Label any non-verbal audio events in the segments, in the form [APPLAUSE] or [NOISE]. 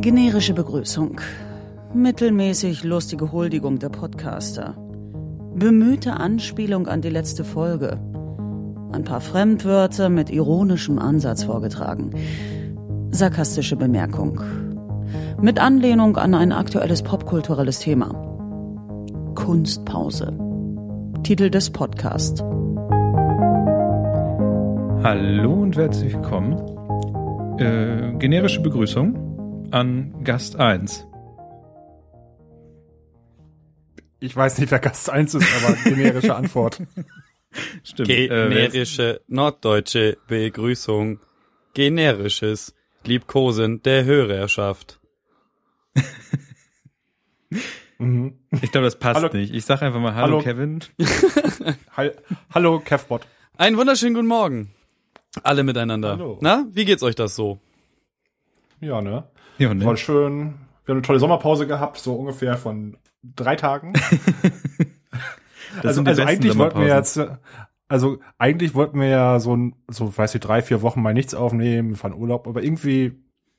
Generische Begrüßung. Mittelmäßig lustige Huldigung der Podcaster. Bemühte Anspielung an die letzte Folge. Ein paar Fremdwörter mit ironischem Ansatz vorgetragen. Sarkastische Bemerkung. Mit Anlehnung an ein aktuelles popkulturelles Thema. Kunstpause. Titel des Podcasts. Hallo und herzlich willkommen. Äh, generische Begrüßung an Gast 1. Ich weiß nicht, wer Gast 1 ist, aber generische Antwort. [LAUGHS] Stimmt. äh, Generische norddeutsche Begrüßung. Generisches Liebkosen der Hörerschaft. [LAUGHS] Mhm. ich glaube, das passt Hallo- nicht. Ich sag einfach mal Hallo, Hallo. Kevin. [LAUGHS] Hallo, Kevbot. Einen wunderschönen guten Morgen. Alle miteinander. Hallo. Na, wie geht's euch das so? Ja, ne? Ja, ne? War schön. Wir haben eine tolle Sommerpause gehabt, so ungefähr von drei Tagen. [LAUGHS] Das also also eigentlich wollten wir jetzt, also eigentlich wollten wir ja so, so weiß ich, drei, vier Wochen mal nichts aufnehmen, wir fahren Urlaub, aber irgendwie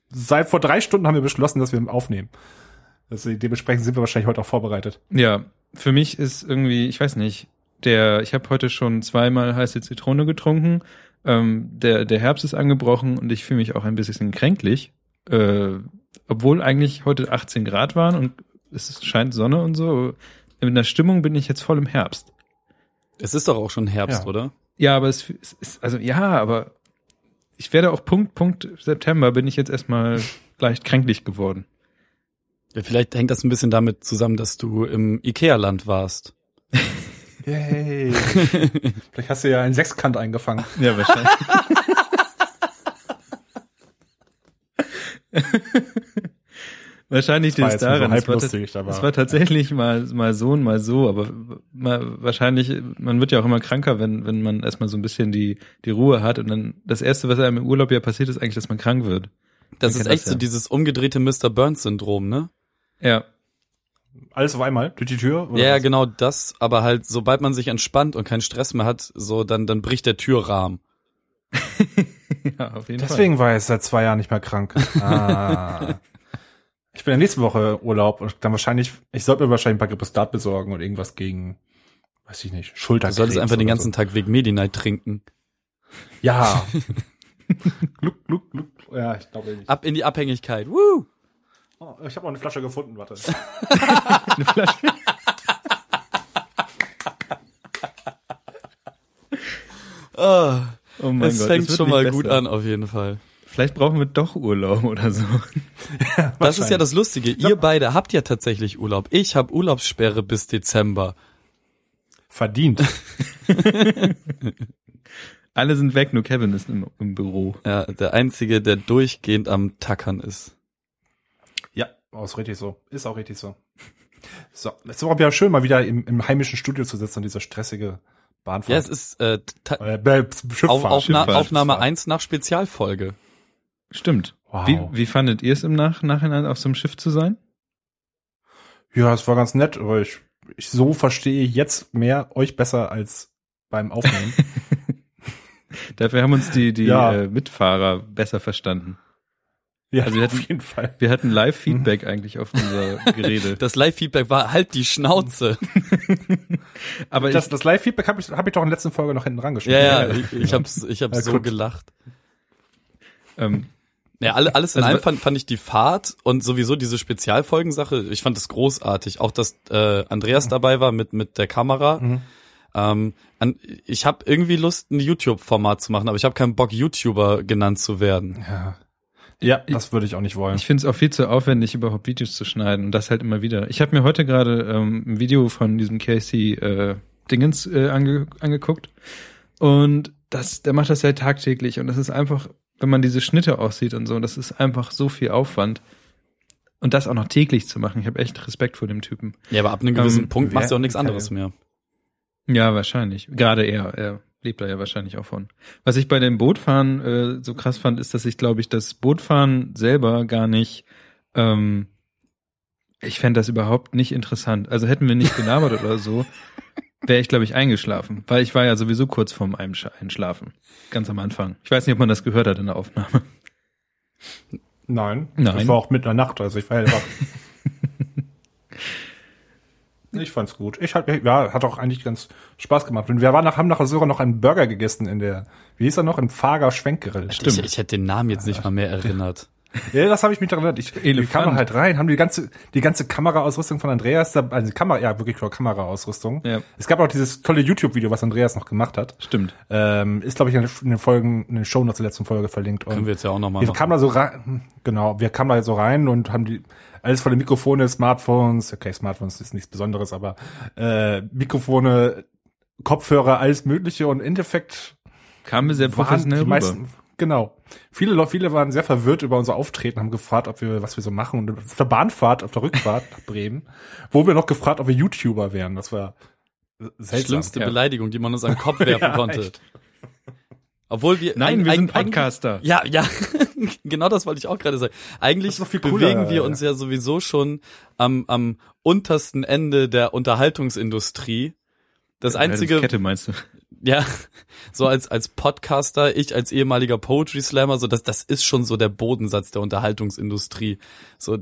seit vor drei Stunden haben wir beschlossen, dass wir aufnehmen. Also dementsprechend sind wir wahrscheinlich heute auch vorbereitet. Ja, für mich ist irgendwie, ich weiß nicht, der, ich habe heute schon zweimal heiße Zitrone getrunken. Ähm, der, der Herbst ist angebrochen und ich fühle mich auch ein bisschen kränklich. Äh, obwohl eigentlich heute 18 Grad waren und es scheint Sonne und so. In der Stimmung bin ich jetzt voll im Herbst. Es ist doch auch schon Herbst, Ja. oder? Ja, aber es, es ist, also ja, aber ich werde auch Punkt, Punkt September bin ich jetzt erstmal leicht kränklich geworden. Ja, vielleicht hängt das ein bisschen damit zusammen, dass du im Ikea-Land warst. Yay. [LAUGHS] Vielleicht hast du ja einen Sechskant eingefangen. Ja, wahrscheinlich. [LAUGHS] [LAUGHS] wahrscheinlich Das war liegt so daran. es war, es war tatsächlich mal, mal so und mal so, aber mal, wahrscheinlich, man wird ja auch immer kranker, wenn, wenn man erstmal so ein bisschen die, die Ruhe hat und dann das erste, was einem im Urlaub ja passiert, ist eigentlich, dass man krank wird. Das Man ist echt das ja. so dieses umgedrehte Mr. Burns-Syndrom, ne? Ja. Alles auf einmal, durch die Tür? oder Ja, ja, was? genau das, aber halt, sobald man sich entspannt und keinen Stress mehr hat, so, dann, dann bricht der Türrahmen. [LAUGHS] [LAUGHS] ja, auf jeden Fall. Deswegen war er jetzt seit zwei Jahren nicht mehr krank. Ah. [LAUGHS] ich bin ja nächste Woche Urlaub und dann wahrscheinlich, ich sollte mir wahrscheinlich ein paar Grippostat besorgen und irgendwas gegen, weiß ich nicht, Du Schulterkrebs. solltest einfach den ganzen Tag Weg Medi-Night trinken. So. Ja. [LAUGHS] gluck, gluck, gluck. Ja, ich glaube nicht. Ab in die Abhängigkeit. Woo! Oh, ich habe noch eine Flasche gefunden, warte. Ah, oh mein es Gott, fängt schon mal besser. gut an, auf jeden Fall. Vielleicht brauchen wir doch Urlaub oder so. [LAUGHS] Das ist ja das Lustige. Ihr beide habt ja tatsächlich Urlaub. Ich habe Urlaubssperre bis Dezember. Verdient. [LAUGHS] Alle sind weg, nur Kevin ist im, im Büro. Ja, der Einzige, der durchgehend am Tackern ist. Ja, oh, ist richtig so. Ist auch richtig so. So, es ist aber wieder schön, mal wieder im, im heimischen Studio zu sitzen und diese stressige Bahnfahrt. Ja, es ist äh, äh, Schifffahrt, auf, Schifffahrt, Aufnahme Schifffahrt. 1 nach Spezialfolge. Stimmt. Wow. Wie, wie fandet ihr es im Nach Nachhinein auf so einem Schiff zu sein? Ja, es war ganz nett, aber ich, ich so verstehe ich jetzt mehr euch besser als beim Aufnehmen. [LAUGHS] [LAUGHS] Dafür haben uns die, die Ja. äh, Mitfahrer besser verstanden. ja, Also wir auf hatten- jeden Fall. Wir hatten Live-Feedback eigentlich auf unser Gerede. [LAUGHS] Das Live-Feedback war halt die Schnauze. Aber Das, das Live-Feedback habe ich, hab ich doch in der letzten Folge noch hinten Ja, rangeschrieben. ja, ich, ich hab's, ich hab's Ja, so gut. gelacht. ähm, Ja, alle, alles in Also, allem fand, fand ich die Fahrt und sowieso diese Spezialfolgensache, ich fand das großartig. Auch, dass äh, Andreas dabei war mit, mit der Kamera. Mhm. Ähm, an, ich habe irgendwie Lust, ein YouTube-Format zu machen, aber ich habe keinen Bock, YouTuber genannt zu werden. Ja. Ja, das würde ich auch nicht wollen. ich finde es auch viel zu aufwendig, überhaupt Videos zu schneiden und das halt immer wieder. Ich habe mir heute gerade ähm, ein Video von diesem Casey äh, Dingens äh, ange angeguckt und das, der macht das ja tagtäglich und das ist einfach, wenn man diese Schnitte aussieht und so, das ist einfach so viel Aufwand. Und das auch noch täglich zu machen. Ich habe echt Respekt vor dem Typen. Ja, aber ab einem gewissen Ähm, Punkt machst du auch nichts anderes mehr. Ja, wahrscheinlich. Gerade er, er lebt da ja wahrscheinlich auch von. Was ich bei dem Bootfahren äh, so krass fand, ist, dass ich, glaube ich, das Bootfahren selber gar nicht, ähm, ich fände das überhaupt nicht interessant. Also hätten wir nicht gelabert oder so, wäre ich, glaube ich, eingeschlafen. Weil ich war ja sowieso kurz vorm Einsch- Einschlafen. Ganz am Anfang. Ich weiß nicht, ob man das gehört hat in der Aufnahme. Nein. Nein. Ich war auch mitten in der Nacht, also ich war ja wach. [LAUGHS] Ich fand's gut. Ich hat, ja, hat auch eigentlich ganz Spaß gemacht. Und wir waren nach, haben nachher sogar noch einen Burger gegessen in der, wie hieß er noch, im Fager Schwenkgrill. Ich, ich hätte den Namen jetzt nicht mal mehr erinnert. [LAUGHS] Ja, das habe ich mich daran erinnert. Ich, wir Elefant. kamen halt rein, haben die ganze, die ganze Kameraausrüstung von Andreas, also die Kamera, ja, wirklich nur Kameraausrüstung. Ja. Es gab auch dieses tolle YouTube-Video, was Andreas noch gemacht hat. Stimmt. Ähm, ist, glaube ich, in den- Folgen, in den Show der letzten Folge verlinkt. Und Können wir jetzt ja auch nochmal wir machen. kamen da so rein, genau, wir kamen da so rein und haben die, alles volle Mikrofone, Smartphones, okay, Smartphones ist nichts Besonderes, aber äh, Mikrofone, Kopfhörer, alles mögliche und im Endeffekt Kam mir sehr professionell die rüber. meisten, genau. Viele Leute, viele waren sehr verwirrt über unser Auftreten, haben gefragt, ob wir, was wir so machen. Und auf der Bahnfahrt, auf der Rückfahrt nach Bremen, wo wir noch gefragt, ob wir YouTuber wären. Das war seltsam. Schlimmste ja. Beleidigung, die man uns an den Kopf [LAUGHS] werfen Ja, konnte. echt. Obwohl wir Nein, eig- wir sind eig- Podcaster. Ja, ja, [LAUGHS] genau das wollte ich auch gerade sagen. Eigentlich cooler, bewegen wir ja. uns ja sowieso schon am, am untersten Ende der Unterhaltungsindustrie. Das einzige, Kette meinst du? [LAUGHS] ja, so als, als Podcaster, ich als ehemaliger Poetry Slammer, so das, das ist schon so der Bodensatz der Unterhaltungsindustrie. So,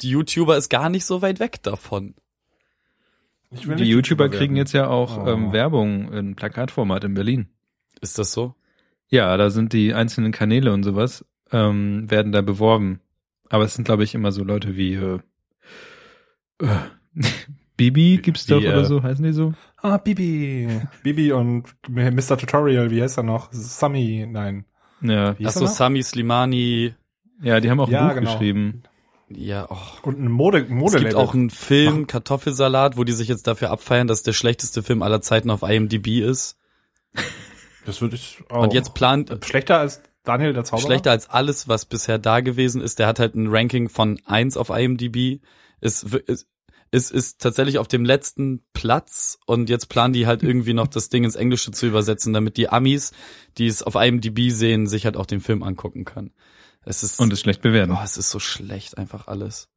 die YouTuber ist gar nicht so weit weg davon. Ich will Die YouTuber werden. kriegen jetzt ja auch Oh. ähm, Werbung in Plakatformat in Berlin. Ist das so? Ja, da sind die einzelnen Kanäle und sowas, ähm, werden da beworben. Aber es sind, glaube ich, immer so Leute wie äh, äh, [LAUGHS] Bibi gibt's doch Wie, oder äh, so, heißen die so? Ah, Bibi. Bibi und Mr. Tutorial, wie heißt er noch? Sammy, nein. Ja. Achso? Sami Slimani, Ja, die haben auch ein Ja, Buch genau. geschrieben. ja, oh. Und ein Mode, Mode Es gibt auch einen Film, Kartoffelsalat, wo die sich jetzt dafür abfeiern, dass der schlechteste Film aller Zeiten auf IMDb ist. Das würde ich auch. Und jetzt plant, schlechter als Daniel der Zauberer? schlechter als alles, was bisher da gewesen ist. Der hat halt ein Ranking von 1 auf IMDb. Ist, ist, ist, ist tatsächlich auf dem letzten Platz und jetzt planen die halt irgendwie noch das Ding ins Englische zu übersetzen, damit die Amis, die es auf IMDb sehen, sich halt auch den Film angucken können. Es ist, Und es schlecht bewerten. oh, es ist so schlecht einfach alles.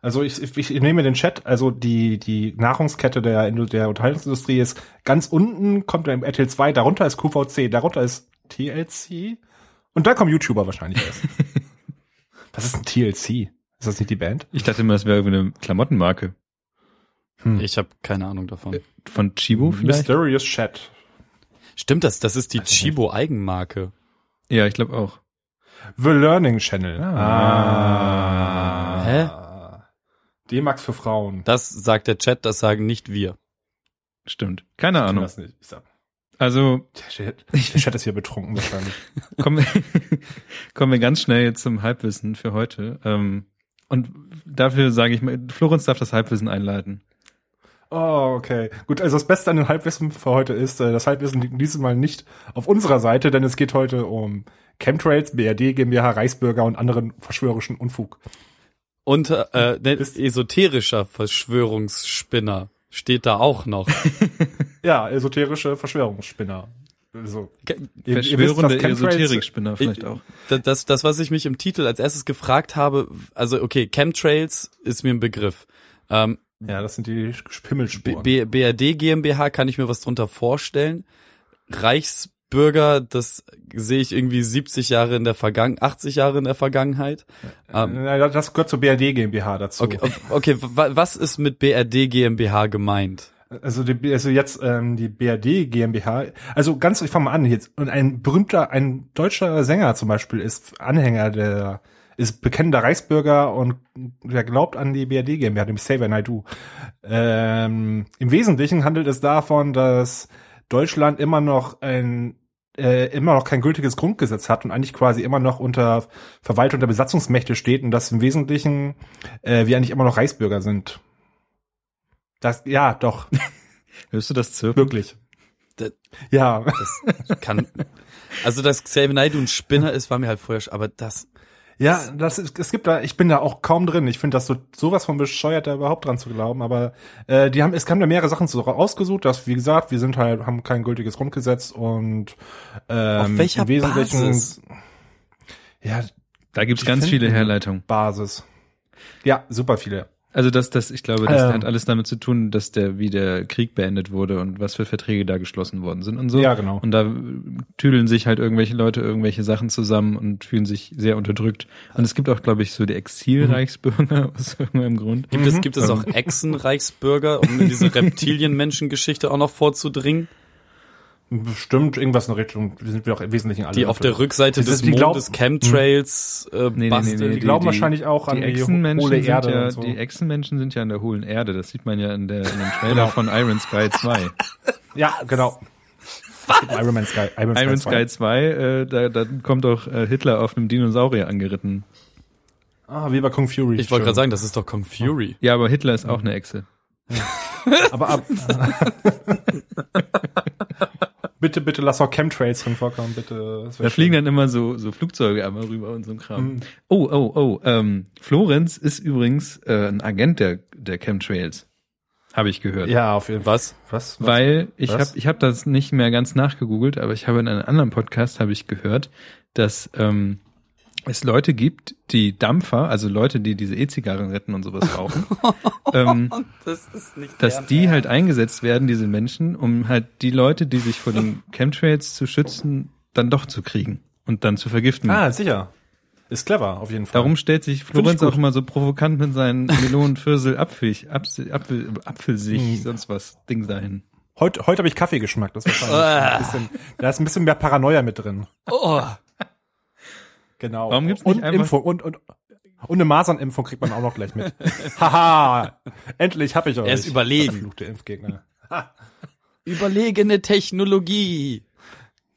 Also ich, ich, ich nehme den Chat, also die, die Nahrungskette der, der Unterhaltungsindustrie ist ganz unten kommt der RTL 2, darunter ist QVC, darunter ist TLC und da kommen YouTuber wahrscheinlich erst. [LAUGHS] Was ist ein TLC? Ist das nicht die Band? Ich dachte immer, das wäre irgendwie eine Klamottenmarke. Hm. Ich habe keine Ahnung davon. Von Chibo vielleicht? Mysterious Chat. Stimmt das? Das ist die Chibo Eigenmarke. Ja, ich glaube auch. The Learning Channel. Ah. Hä? D-Max für Frauen. Das sagt der Chat, das sagen nicht wir. Stimmt. Keine Ahnung. Das nicht. Ich sag, Also der Chat ist hier betrunken wahrscheinlich. [LAUGHS] kommen wir, kommen wir ganz schnell jetzt zum Halbwissen für heute. Ähm, und dafür sage ich mal, Florenz darf das Halbwissen einleiten. Oh, okay. Gut, also das Beste an dem Halbwissen für heute ist, äh, das Halbwissen liegt dieses Mal nicht auf unserer Seite, denn es geht heute um Chemtrails, BRD, GmbH, Reichsbürger und anderen verschwörerischen Unfug. Unter äh, ne, Ist- esoterischer Verschwörungsspinner steht da auch noch. [LAUGHS] Ja, esoterische Verschwörungsspinner. Also, Verschwörende Esoterik-Spinner vielleicht auch. Da- das, das, was ich mich im Titel als erstes gefragt habe, also okay, Chemtrails ist mir ein Begriff. Ähm, Ja, das sind die Pimmelspuren. B BRD GmbH kann ich mir was drunter vorstellen. Reichsbürger, das sehe ich irgendwie 70 Jahre in der Vergangenheit, 80 Jahre in der Vergangenheit. Ähm, das gehört zur BRD GmbH dazu. okay, okay, wa- was ist mit BRD GmbH gemeint? Also, die, also jetzt ähm, die BRD GmbH. Also ganz, ich fange mal an jetzt. Und ein berühmter, ein deutscher Sänger zum Beispiel ist Anhänger der, ist bekennender Reichsbürger und der glaubt an die BRD GmbH, nämlich Xavier Naidoo. Ähm, Im Wesentlichen handelt es davon, dass Deutschland immer noch ein äh, immer noch kein gültiges Grundgesetz hat und eigentlich quasi immer noch unter Verwaltung der Besatzungsmächte steht und dass im Wesentlichen äh, wir eigentlich immer noch Reichsbürger sind. Das, ja, doch. [LAUGHS] Hörst du das Zirpen? Wirklich. Das- Ja. Kann, also, dass Xavier Naidoo ein Spinner ist, war mir halt vorher, aber das, Ja, das ist, es gibt da, ich bin da auch kaum drin. Ich finde das so sowas von bescheuert, da überhaupt dran zu glauben. Aber äh, die haben, es haben da mehrere Sachen so ausgesucht, dass wie gesagt, wir sind halt, haben kein gültiges Grundgesetz und ähm, Auf welcher im Wesentlichen, Basis? Ja, Da gibt's ganz viele Herleitungen. Basis. Ja, super viele. Also das, das, ich glaube, das Ähm. hat alles damit zu tun, dass der, wie der Krieg beendet wurde und was für Verträge da geschlossen worden sind und so. Ja, genau. Und da tüdeln sich halt irgendwelche Leute irgendwelche Sachen zusammen und fühlen sich sehr unterdrückt. Und es gibt auch, glaube ich, so die Exilreichsbürger [LAUGHS] aus irgendeinem Grund. Gibt es, gibt es auch Echsenreichsbürger, um in diese [LAUGHS] Reptilienmenschengeschichte auch noch vorzudringen, Bestimmt irgendwas in der Richtung, wir sind wir auch im Wesentlichen alle. die auf der Rückseite des die Mondes Chemtrails äh, Nee, nee, nee, nee, Die glauben wahrscheinlich auch an die die Echsenmenschen hohle Erde ja, und so. die Echsenmenschen sind ja an der hohlen Erde. Das sieht man ja in der, in dem Trailer Genau. von Iron Sky 2. [LAUGHS] Ja, genau. Iron Man Sky. Iron, Iron Sky. Sky 2, äh, da, da kommt auch äh, Hitler auf einem Dinosaurier angeritten. Ah, wie bei Kung Fury. Ich wollte gerade sagen, das ist doch Kong Fury. Ja, aber Hitler ist auch eine Echse. Aber ab. [LAUGHS] [LAUGHS] bitte, bitte lass auch Chemtrails drin vorkommen, bitte. Da schön. fliegen dann immer so, so Flugzeuge einmal rüber und so ein Kram. Mhm. Oh, oh, oh. Ähm, Florenz ist übrigens äh, ein Agent der, der Chemtrails. Habe ich gehört. Ja, auf jeden Fall. Was? Was? Weil ich habe ich hab das nicht mehr ganz nachgegoogelt, aber ich habe in einem anderen Podcast habe ich gehört, dass ähm, es Leute gibt, die Dampfer, also Leute, die diese E-Zigarren und sowas rauchen, [LAUGHS] ähm, Das ist nicht dass die halt eingesetzt werden, diese Menschen, um halt die Leute, die sich vor den Chemtrails zu schützen, dann doch zu kriegen und dann zu vergiften. Ah, sicher. Ist clever, auf jeden Fall. Darum stellt sich Florenz auch immer so provokant mit seinen Melonen, Pfirsel, Apfel, Apfel, Apfel, Apfelsich, Hm. sonst was Ding dahin. Heute, heute habe ich Kaffeegeschmack, das ist wahrscheinlich ein bisschen, da ist ein bisschen mehr Paranoia mit drin. Oh, Genau. Warum gibt's und nicht einfach- Impfung und, und, und eine Masernimpfung kriegt man auch noch gleich mit. [LAUGHS] Haha, endlich hab ich euch. Er ist überlegen. Verfluchte Impfgegner. überlegene Technologie.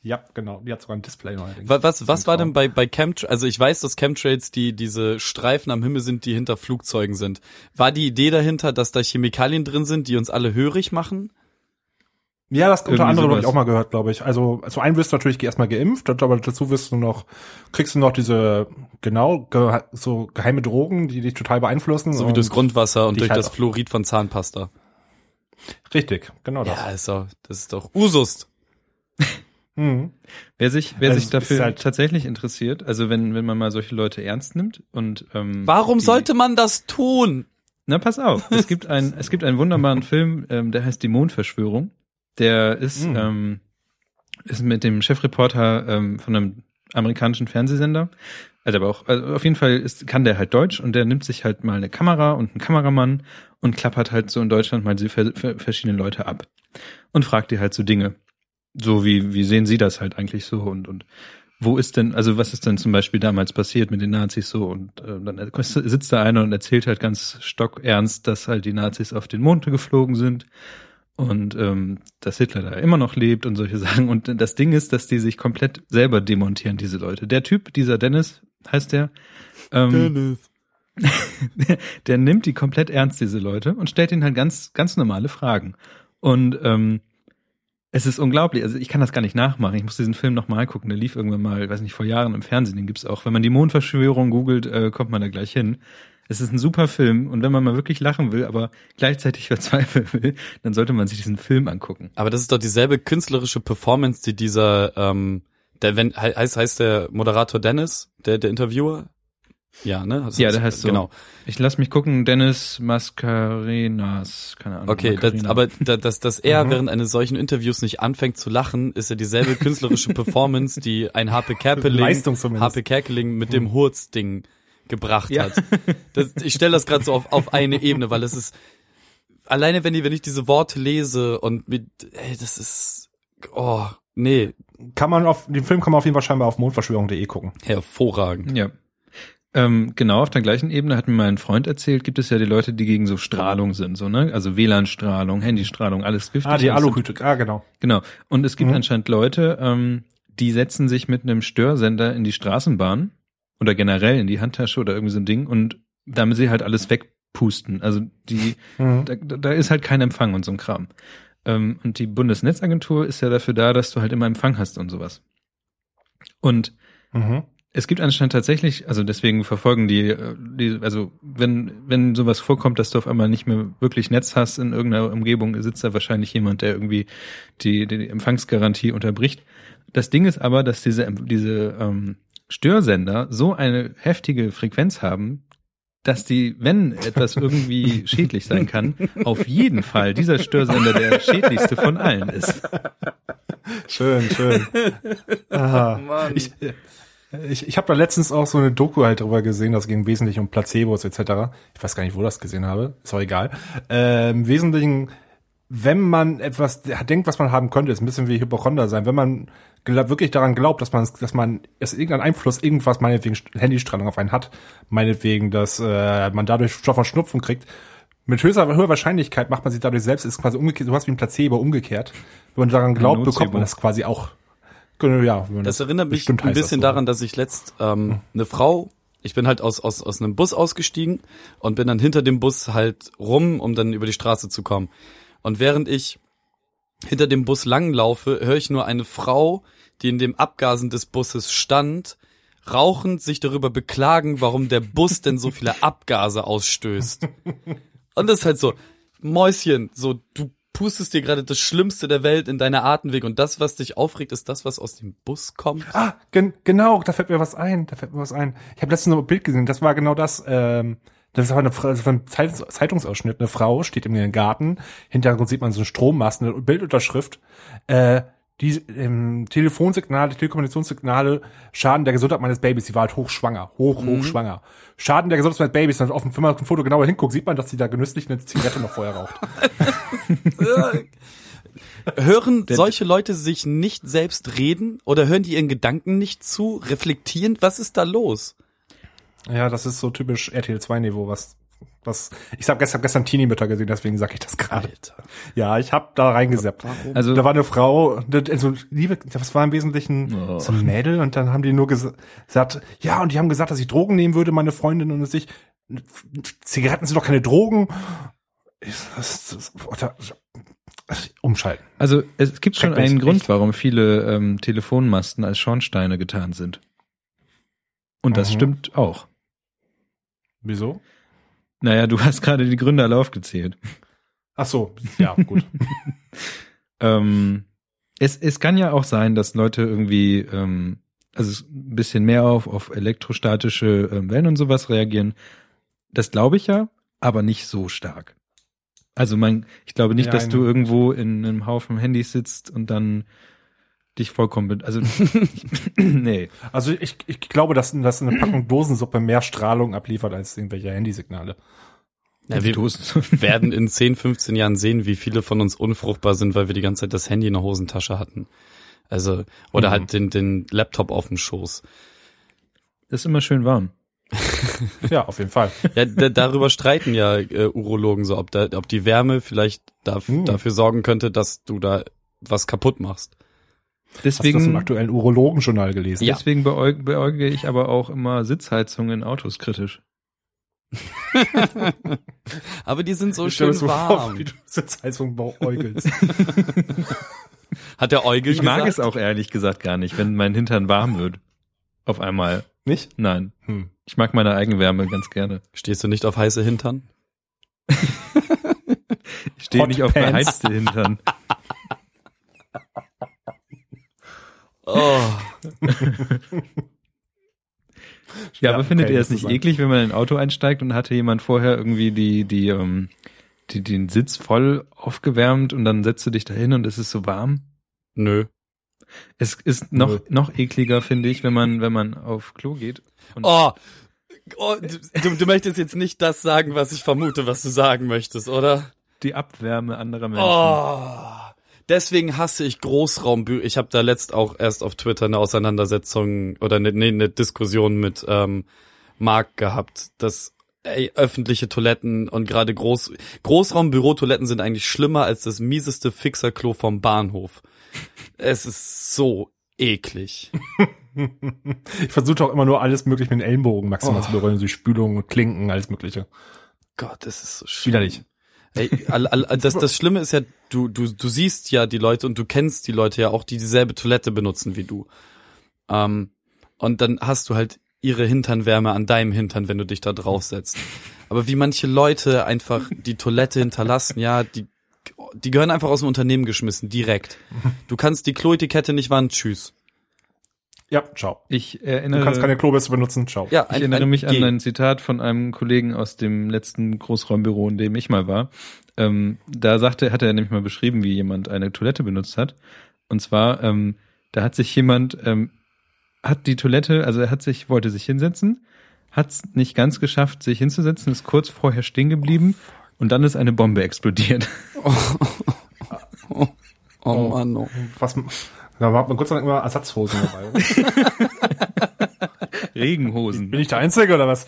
Ja, genau. Die hat sogar ein Display neuerdings. Was, was, was war denn bei, bei Chemtrails? Also ich weiß, dass Chemtrails die, diese Streifen am Himmel sind, die hinter Flugzeugen sind. War die Idee dahinter, dass da Chemikalien drin sind, die uns alle hörig machen? Ja, das unter anderem habe ich auch mal gehört, glaube ich. Also zu einem wirst du natürlich erstmal geimpft, aber dazu wirst du noch, kriegst du noch diese, genau, ge so geheime Drogen, die dich total beeinflussen. So wie durchs Grundwasser und durch halt das Fluorid von Zahnpasta. Richtig, genau das. Ja, ist doch, das ist doch Usus. [LAUGHS] Mhm. Wer sich, wer Also sich dafür halt- tatsächlich interessiert, also wenn, wenn man mal solche Leute ernst nimmt und ähm, Warum die- sollte man das tun? Na, pass auf. Es gibt ein, es gibt einen wunderbaren Film, ähm, der heißt Die Mondverschwörung. Der ist, Mhm. ähm, ist mit dem Chefreporter ähm, von einem amerikanischen Fernsehsender. Also aber auch, also auf jeden Fall ist, kann der halt Deutsch und der nimmt sich halt mal eine Kamera und einen Kameramann und klappert halt so in Deutschland mal diese ver ver verschiedene Leute ab und fragt die halt so Dinge. So wie, wie sehen Sie das halt eigentlich so und, und wo ist denn, also was ist denn zum Beispiel damals passiert mit den Nazis so und äh, dann sitzt da einer und erzählt halt ganz stockernst, dass halt die Nazis auf den Mond geflogen sind und ähm, dass Hitler da immer noch lebt und solche [LAUGHS] Sachen. Und das Ding ist, dass die sich komplett selber demontieren, diese Leute. Der Typ, dieser Dennis, heißt der, ähm, der, [LAUGHS] der nimmt die komplett ernst, diese Leute, und stellt ihnen halt ganz, ganz normale Fragen. Und ähm, es ist unglaublich. Also ich kann das gar nicht nachmachen. Ich muss diesen Film nochmal gucken. Der lief irgendwann mal, weiß nicht, vor Jahren im Fernsehen. Den gibt's auch. Wenn man die Mondverschwörung googelt, äh, kommt man da gleich hin. Es ist ein super Film und wenn man mal wirklich lachen will, aber gleichzeitig [LAUGHS] verzweifeln will, dann sollte man sich diesen Film angucken. Aber das ist doch dieselbe künstlerische Performance, die dieser, ähm, der, wenn, he- heißt, heißt der Moderator Dennis, der, der Interviewer? Ja, ne? Das Ja, der heißt so. Genau. Ich lass mich gucken, Dennis Mascarenas, keine Ahnung. Okay, das, aber da, dass, dass er Mhm. während eines solchen Interviews nicht anfängt zu lachen, ist ja dieselbe künstlerische [LAUGHS] Performance, die ein HP Kerkeling. HP Kerkeling mit dem Hurz-Ding gebracht Ja. hat. Das, ich stelle das gerade so auf, auf eine Ebene, weil es ist alleine wenn ich wenn ich diese Worte lese und mit ey, das ist oh nee Kann man auf, den Film kann man auf jeden Fall scheinbar auf mondverschwörung.de gucken. hervorragend. Ja. Ähm, genau, auf der gleichen Ebene hat mir mein Freund erzählt, gibt es ja die Leute, die gegen so Strahlung sind, so, ne? Also WLAN-Strahlung, Handystrahlung, alles giftig. Ah, die Aluhüte, ah, genau. Genau. Und es gibt Mhm. anscheinend Leute, ähm, die setzen sich mit einem Störsender in die Straßenbahn oder generell in die Handtasche oder irgendwie so ein Ding und damit sie halt alles wegpusten. Also die, Mhm. da, da ist halt kein Empfang und so ein Kram. Ähm, und die Bundesnetzagentur ist ja dafür da, dass du halt immer Empfang hast und sowas. Und Mhm. es gibt anscheinend tatsächlich, also deswegen verfolgen die, äh, die, also wenn, wenn sowas vorkommt, dass du auf einmal nicht mehr wirklich Netz hast in irgendeiner Umgebung, sitzt da wahrscheinlich jemand, der irgendwie die, die Empfangsgarantie unterbricht. Das Ding ist aber, dass diese, diese ähm, Störsender so eine heftige Frequenz haben, dass die, wenn etwas irgendwie [LAUGHS] schädlich sein kann, auf jeden Fall dieser Störsender der schädlichste von allen ist. Schön, schön. Ah, ich ich, ich habe da letztens auch so eine Doku halt drüber gesehen, das ging wesentlich um Placebos etc. Ich weiß gar nicht, wo das gesehen habe, ist auch egal. Äh, Im Wesentlichen, wenn man etwas denkt, was man haben könnte, ist ein bisschen wie Hypochonder sein. Wenn man glaub, wirklich daran glaubt, dass man, dass man es irgendeinen Einfluss, irgendwas meinetwegen Handystrahlung auf einen hat, meinetwegen, dass äh, man dadurch Stoff von Schnupfen kriegt, mit höchster, höherer Wahrscheinlichkeit macht man sich dadurch selbst, ist quasi umgekehrt, du hast wie ein Placebo umgekehrt. Wenn man daran glaubt, bekommt man das quasi auch. Ja, das erinnert mich ein bisschen so. daran, dass ich letzt ähm, eine Frau, ich bin halt aus, aus, aus einem Bus ausgestiegen und bin dann hinter dem Bus halt rum, um dann über die Straße zu kommen. Und während ich hinter dem Bus langlaufe, höre ich nur eine Frau, die in dem Abgasen des Busses stand, rauchend sich darüber beklagen, warum der Bus denn so viele Abgase ausstößt. Und das ist halt so, Mäuschen, so, du pustest dir gerade das Schlimmste der Welt in deine Atemweg und das, was dich aufregt, ist das, was aus dem Bus kommt. Ah, gen genau, da fällt mir was ein, da fällt mir was ein. Ich habe letztens noch ein Bild gesehen, das war genau das, ähm, das war, eine, das war ein Zeitungsausschnitt, eine Frau steht im Garten, hinterher sieht man so einen Strommast, eine Bildunterschrift, äh, die ähm, Telefonsignale, Telekommunikationssignale schaden der Gesundheit meines Babys. Sie war halt hochschwanger, hoch, mhm. hochschwanger. Schaden der Gesundheit meines Babys. Und auf dem, wenn man auf dem Foto genauer hinguckt, sieht man, dass sie da genüsslich eine Zigarette noch vorher raucht. [LAUGHS] hören solche Leute sich nicht selbst reden oder hören die ihren Gedanken nicht zu, reflektierend? Was ist da los? Ja, das ist so typisch RTL 2 Niveau, was was ich habe gestern gestern Teenie-Mütter gesehen, deswegen sage ich das gerade. Ja, ich habe da reingeseppt. Also da war eine Frau, also liebe, das war im Wesentlichen oh. so ein Mädel und dann haben die nur gesagt, ja und die haben gesagt, dass ich Drogen nehmen würde, meine Freundin und ich. Zigaretten sind doch keine Drogen. Das, das, das, umschalten. Also es gibt schon einen Grund, warum viele ähm, Telefonmasten als Schornsteine getan sind. Und das mhm. stimmt auch. Wieso? Naja, du hast gerade die Gründe alle aufgezählt. Ach so, ja, gut. [LAUGHS] ähm, es, es kann ja auch sein, dass Leute irgendwie, ähm, also ein bisschen mehr auf, auf elektrostatische ähm, Wellen und sowas reagieren. Das glaube ich ja, aber nicht so stark. Also man, ich glaube nicht, ja, dass du irgendwo in einem Haufen Handys sitzt und dann dich vollkommen, also [LAUGHS] [CLEARS THROAT] nee. Also ich, ich glaube, dass, dass eine Packung Dosensuppe mehr Strahlung abliefert als irgendwelche Handysignale. Ja, wir werden in [LAUGHS] 10, 15 Jahren sehen, wie viele von uns unfruchtbar sind, weil wir die ganze Zeit das Handy in der Hosentasche hatten. Also, oder mhm. halt den, den Laptop auf dem Schoß. Das ist immer schön warm. ja, auf jeden Fall. [LAUGHS] Ja, darüber streiten ja äh, Urologen so, ob, da, ob die Wärme vielleicht darf, mhm. dafür sorgen könnte, dass du da was kaputt machst. Deswegen, Hast du das im aktuellen Urologenjournal gelesen? Ja. Deswegen beäug, beäuge ich aber auch immer Sitzheizungen in Autos kritisch. [LAUGHS] aber die sind so ich schön warm. Vor, wie du Sitzheizung beäugelst. [LAUGHS] Hat der Eugel Ich mag es auch ehrlich gesagt gar nicht, wenn mein Hintern warm wird. Auf einmal. Nicht? Nein. Hm. Ich mag meine Eigenwärme ganz gerne. Stehst du nicht auf heiße Hintern? [LAUGHS] ich stehe nicht auf beheizte Hintern. Oh. ja, aber findet okay, ihr es nicht eklig, wenn man in ein Auto einsteigt und hatte jemand vorher irgendwie die, die, ähm, die, den Sitz voll aufgewärmt und dann setzt du dich da hin und es ist so warm? Nö. Es ist noch, Nö. noch ekliger, finde ich, wenn man, wenn man auf Klo geht. oh, oh du, du möchtest jetzt nicht das sagen, was ich vermute, was du sagen möchtest, oder? Die Abwärme anderer Menschen. Oh. Deswegen hasse ich Großraumbüro. Ich habe da letzt auch erst auf Twitter eine Auseinandersetzung oder eine, nee, eine Diskussion mit ähm, Marc gehabt, dass ey, öffentliche Toiletten und gerade Groß Großraumbürotoiletten sind eigentlich schlimmer als das mieseste Fixerklo vom Bahnhof. Es ist so eklig. [LAUGHS] ich versuche auch immer nur alles möglich mit den Ellenbogen maximal oh. zu berühren, so Spülungen, Klinken, alles mögliche. Gott, das ist so schlimm. Widerlich. Ey, all, all, das, das Schlimme ist ja, du, du, du siehst ja die Leute und du kennst die Leute ja auch, die dieselbe Toilette benutzen wie du. Ähm, und dann hast du halt ihre Hinternwärme an deinem Hintern, wenn du dich da draufsetzt. Aber wie manche Leute einfach die Toilette hinterlassen, ja, die, die gehören einfach aus dem Unternehmen geschmissen, direkt. Du kannst die Kloetikette nicht wahren, tschüss. Ja, ciao. Ich Du erinnere, kannst keine Klobürste benutzen, ciao. Ja, ich erinnere mich an ein Zitat von einem Kollegen aus dem letzten Großraumbüro, in dem ich mal war. Ähm, da sagte, hat er nämlich mal beschrieben, wie jemand eine Toilette benutzt hat. Und zwar, ähm, da hat sich jemand, ähm, hat die Toilette, also er hat sich, wollte sich hinsetzen, hat es nicht ganz geschafft, sich hinzusetzen, ist kurz vorher stehen geblieben und dann ist eine Bombe explodiert. Oh Mann, oh. Was, da hat man Gott sei Dank immer Ersatzhosen dabei. [LAUGHS] Regenhosen. Bin ich der Einzige oder was?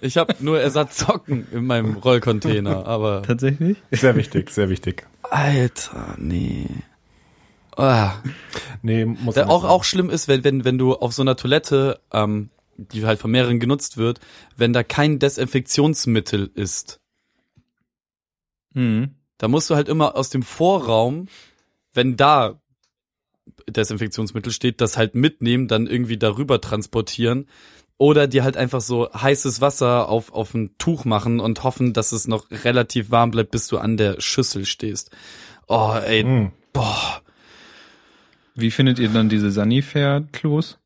Ich habe nur Ersatzsocken in meinem Rollcontainer, aber Tatsächlich? Sehr wichtig, sehr wichtig. Alter, nee. Ah. Nee, muss Der auch, auch schlimm ist, wenn, wenn, wenn du auf so einer Toilette, ähm, die halt von mehreren genutzt wird, wenn da kein Desinfektionsmittel ist. Mhm. Da musst du halt immer aus dem Vorraum, wenn da Desinfektionsmittel steht, das halt mitnehmen, dann irgendwie darüber transportieren. Oder dir halt einfach so heißes Wasser auf, auf ein Tuch machen und hoffen, dass es noch relativ warm bleibt, bis du an der Schüssel stehst. Oh, ey, Hm. boah. Wie findet ihr dann diese Sanifair-Klos?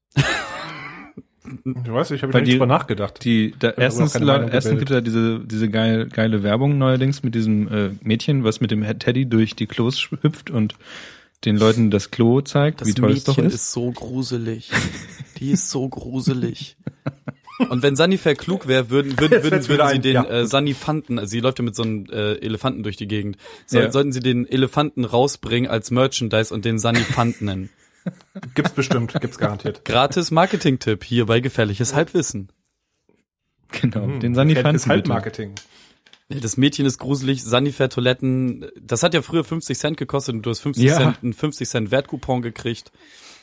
Ich weiß, ich habe nicht die- drüber nachgedacht. Die, da, erstens, erstens gibt es ja diese, diese geil, geile Werbung neuerdings mit diesem äh, Mädchen, was mit dem Teddy durch die Klos hüpft und den Leuten das Klo zeigt, Das wie toll es doch Mädchen ist. ist so gruselig. [LAUGHS] Die ist so gruselig. Und wenn Sanifair klug wäre, würden, würden, würden, würden sie den ja. äh, Sanifanten, also sie läuft ja mit so einem äh, Elefanten durch die Gegend, so, Ja. sollten sie den Elefanten rausbringen als Merchandise und den Sanifant nennen. [LAUGHS] Gibt's bestimmt, gibt's garantiert. Gratis Marketing-Tipp hier bei Gefährliches Halbwissen. Genau, Hm, den Sanifanten. Gefährliches Halbmarketing. Ja, Das Mädchen ist gruselig, Sanifair-Toiletten, das hat ja früher 50 Cent gekostet und du hast 50 Ja. Cent, einen 50 Cent Wertcoupon gekriegt.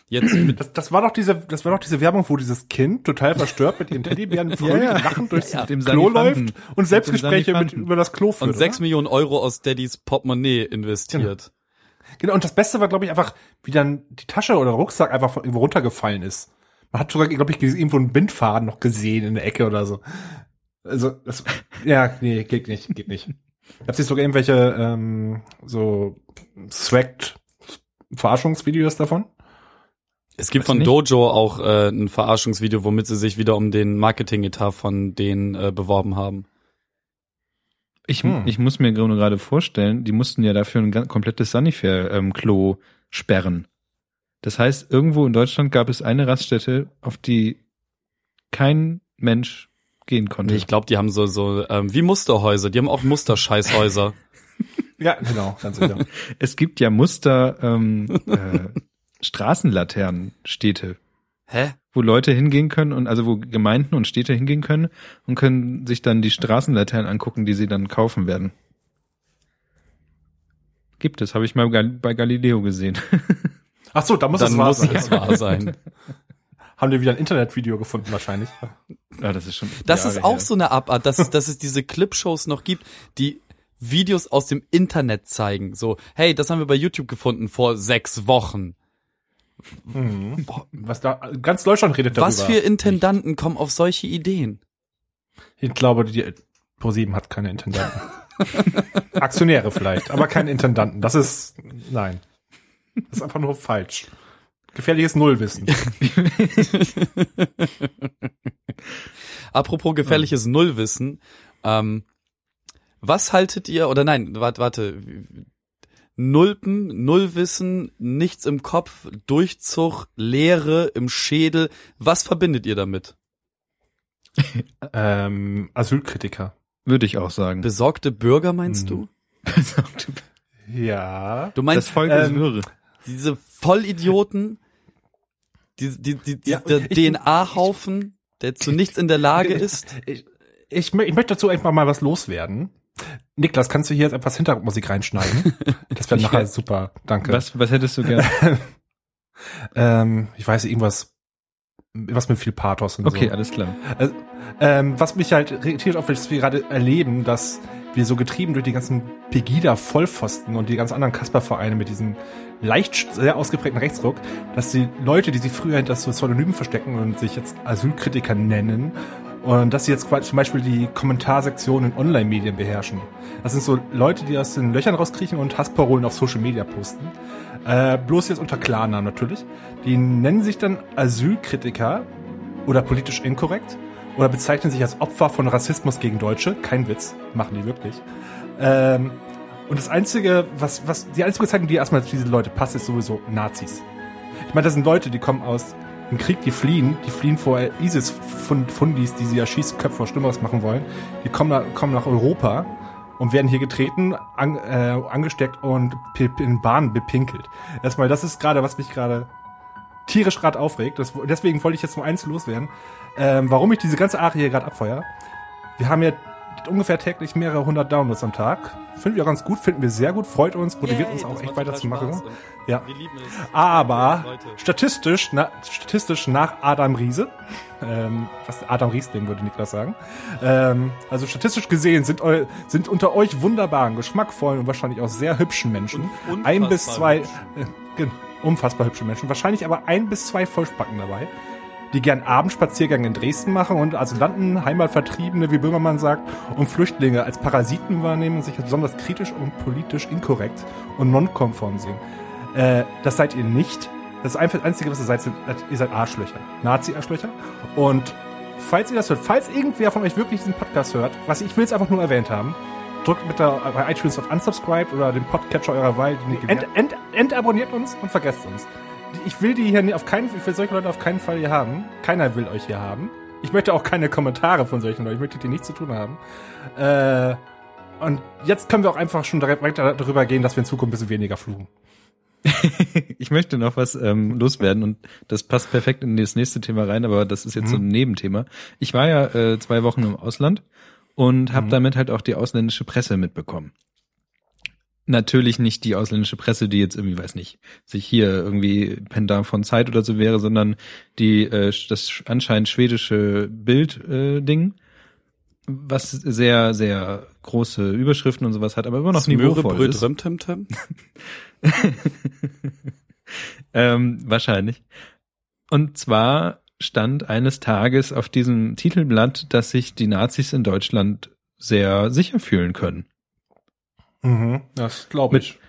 Jetzt [CLEARS THROAT] mit Das, das war doch diese, das war doch diese Werbung, wo dieses Kind total verstört mit ihren Teddybären fröhlich ja. lachend durchs Ja, [LAUGHS] dem Klo läuft und Selbstgespräche mit, über das Klo führt. und 6 oder? Millionen Euro aus Daddys Portemonnaie investiert. Genau, und das Beste war, glaube ich, einfach, wie dann die Tasche oder Rucksack einfach von irgendwo runtergefallen ist. Man hat sogar, glaube ich, irgendwo einen Bindfaden noch gesehen in der Ecke oder so. Also, das, ja, nee, geht nicht, geht nicht. Gab es sogar irgendwelche, ähm, so, swagged Verarschungsvideos davon? Es gibt Weiß von. Dojo auch äh, ein Verarschungsvideo, womit sie sich wieder um den Marketing-Etat von denen äh, beworben haben. Ich, Hm. ich muss mir gerade gerade vorstellen, die mussten ja dafür ein ganz komplettes Sanifair-Klo sperren. Das heißt, irgendwo in Deutschland gab es eine Raststätte, auf die kein Mensch gehen konnte. Ich glaube, die haben so so ähm, wie Musterhäuser. Die haben auch Musterscheißhäuser. [LAUGHS] Ja, genau, ganz sicher. [LAUGHS] Es gibt ja Muster ähm, äh, [LAUGHS] Straßenlaternenstädte, Hä? wo Leute hingehen können und also wo Gemeinden und Städte hingehen können und können sich dann die Straßenlaternen angucken, die sie dann kaufen werden. Gibt es, habe ich mal bei Galileo gesehen. Ach so, da muss Dann es wahr muss sein. es wahr sein. Haben die wieder ein Internetvideo gefunden wahrscheinlich. Ja, das ist schon. Das Jahre ist auch her. so eine Abart, dass, dass es diese Clipshows noch gibt, die Videos aus dem Internet zeigen. So, hey, das haben wir bei YouTube gefunden vor sechs Wochen. Mhm. Was da, ganz Deutschland redet darüber. Was für Intendanten kommen auf solche Ideen? Ich glaube, die ProSieben hat keine Intendanten. [LAUGHS] Aktionäre vielleicht, aber keine Intendanten. Das ist, nein. Das ist einfach nur falsch. Gefährliches Nullwissen. [LAUGHS] Apropos gefährliches Nullwissen, ähm, was haltet ihr, oder nein, warte, warte, Nulpen, Nullwissen, nichts im Kopf, Durchzug, Leere im Schädel, was verbindet ihr damit? [LAUGHS] ähm, Asylkritiker. Würde ich auch sagen. Besorgte Bürger meinst Mhm. du? [LAUGHS] Ja. Du Das meinst Volk ist ähm, wirre. diese Vollidioten, die, die, die, Ja, der DNA-Haufen, der zu nichts in der Lage ist? Ich, ich, ich möchte dazu einfach mal was loswerden. Niklas, kannst du hier jetzt etwas Hintergrundmusik reinschneiden? [LAUGHS] Das wäre nachher super. Danke. Was, was hättest du gern? [LAUGHS] Ähm, ich weiß irgendwas, was mit viel Pathos und Okay, so. alles klar. Also, ähm, was mich halt irritiert, auch dass wir gerade erleben, dass wir so getrieben durch die ganzen Pegida-Vollpfosten und die ganz anderen Kasper-Vereine mit diesem leicht sehr ausgeprägten Rechtsruck, dass die Leute, die sich früher hinter so Pseudonymen verstecken und sich jetzt Asylkritiker nennen, Und dass sie jetzt zum Beispiel die Kommentarsektion in Online-Medien beherrschen. Das sind so Leute, die aus den Löchern rauskriechen und Hassparolen auf Social Media posten. Äh, bloß jetzt unter Klarnamen natürlich. Die nennen sich dann Asylkritiker oder politisch inkorrekt oder bezeichnen sich als Opfer von Rassismus gegen Deutsche. Kein Witz, machen die wirklich. Ähm, und das einzige, was, was, die einzige Bezeichnung, die erstmal zu diese Leute passt, ist sowieso Nazis. Ich meine, das sind Leute, die kommen aus dem Krieg, die fliehen, die fliehen vor ISIS-Fundis, die sie erschießen, Köpfe vor Schlimmeres machen wollen. Die kommen, nach, kommen nach Europa und werden hier getreten, an, äh, angesteckt und in Bahnen bepinkelt. Erstmal, das ist gerade, was mich gerade tierisch gerade aufregt. Das, deswegen wollte ich jetzt nur eins loswerden. Ähm, warum ich diese ganze Arie hier gerade abfeuer. Wir haben ja ungefähr täglich mehrere hundert Downloads am Tag. Finden wir auch ganz gut, finden wir sehr gut, freut uns, motiviert Yay, uns auch echt weiterzumachen. Ja. Aber statistisch, na, statistisch nach Adam Riese, ähm, was Adam Riesling würde Niklas sagen, ähm, also statistisch gesehen sind, eu, sind unter euch wunderbaren, geschmackvollen und wahrscheinlich auch sehr hübschen Menschen ein bis zwei, äh, unfassbar hübsche Menschen, wahrscheinlich aber ein bis zwei Vollspacken dabei, die gern Abendspaziergänge in Dresden machen und Asylanten, Heimatvertriebene, wie Böhmermann sagt, und Flüchtlinge als Parasiten wahrnehmen und sich als besonders kritisch und politisch inkorrekt und nonkonform sehen. Äh, das seid ihr nicht. Das einfach- Einzige, was ihr seid, sind, ihr seid Arschlöcher. Nazi-Arschlöcher. Und falls ihr das hört, falls irgendwer von euch wirklich diesen Podcast hört, was ich will es einfach nur erwähnt haben, drückt mit der, bei iTunes auf Unsubscribe oder den Podcatcher eurer Wahl. Ent, ent, entabonniert uns und vergesst uns. Ich will die hier auf keinen, ich will solche Leute auf keinen Fall hier haben. Keiner will euch hier haben. Ich möchte auch keine Kommentare von solchen Leuten. Ich möchte die nichts zu tun haben. Äh, und jetzt können wir auch einfach schon direkt weiter darüber gehen, dass wir in Zukunft ein bisschen weniger fluchen. [LAUGHS] ich möchte noch was ähm, loswerden und das passt perfekt in das nächste Thema rein, aber das ist jetzt so ein Nebenthema. Ich war ja äh, zwei Wochen im Ausland und habe damit halt auch die ausländische Presse mitbekommen. Natürlich nicht die ausländische Presse, die jetzt irgendwie, weiß nicht, sich hier irgendwie Pendant von Zeit oder so wäre, sondern die äh, das anscheinend schwedische Bild-Ding, äh, Ding, was sehr, sehr große Überschriften und sowas hat, aber immer noch niveauvoll Möhrebröt ist. Römtemtem? [LAUGHS] Ähm, wahrscheinlich. Und zwar stand eines Tages auf diesem Titelblatt, dass sich die Nazis in Deutschland sehr sicher fühlen können. Mhm, das glaube ich.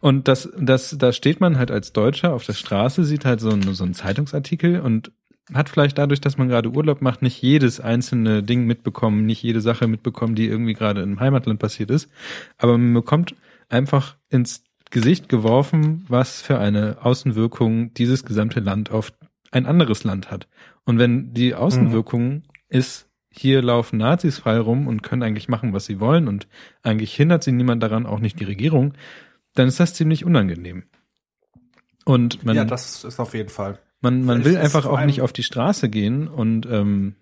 Und das, das, da steht man halt als Deutscher auf der Straße, sieht halt so einen, so einen Zeitungsartikel und hat vielleicht dadurch, dass man gerade Urlaub macht, nicht jedes einzelne Ding mitbekommen, nicht jede Sache mitbekommen, die irgendwie gerade im Heimatland passiert ist. Aber man bekommt einfach ins Gesicht geworfen, was für eine Außenwirkung dieses gesamte Land auf ein anderes Land hat. Und wenn die Außenwirkung ist, hier laufen Nazis frei rum und können eigentlich machen, was sie wollen und eigentlich hindert sie niemand daran, auch nicht die Regierung, dann ist das ziemlich unangenehm. Und man, ja, das ist auf jeden Fall. man, man will einfach auch nicht auf die Straße gehen und ähm,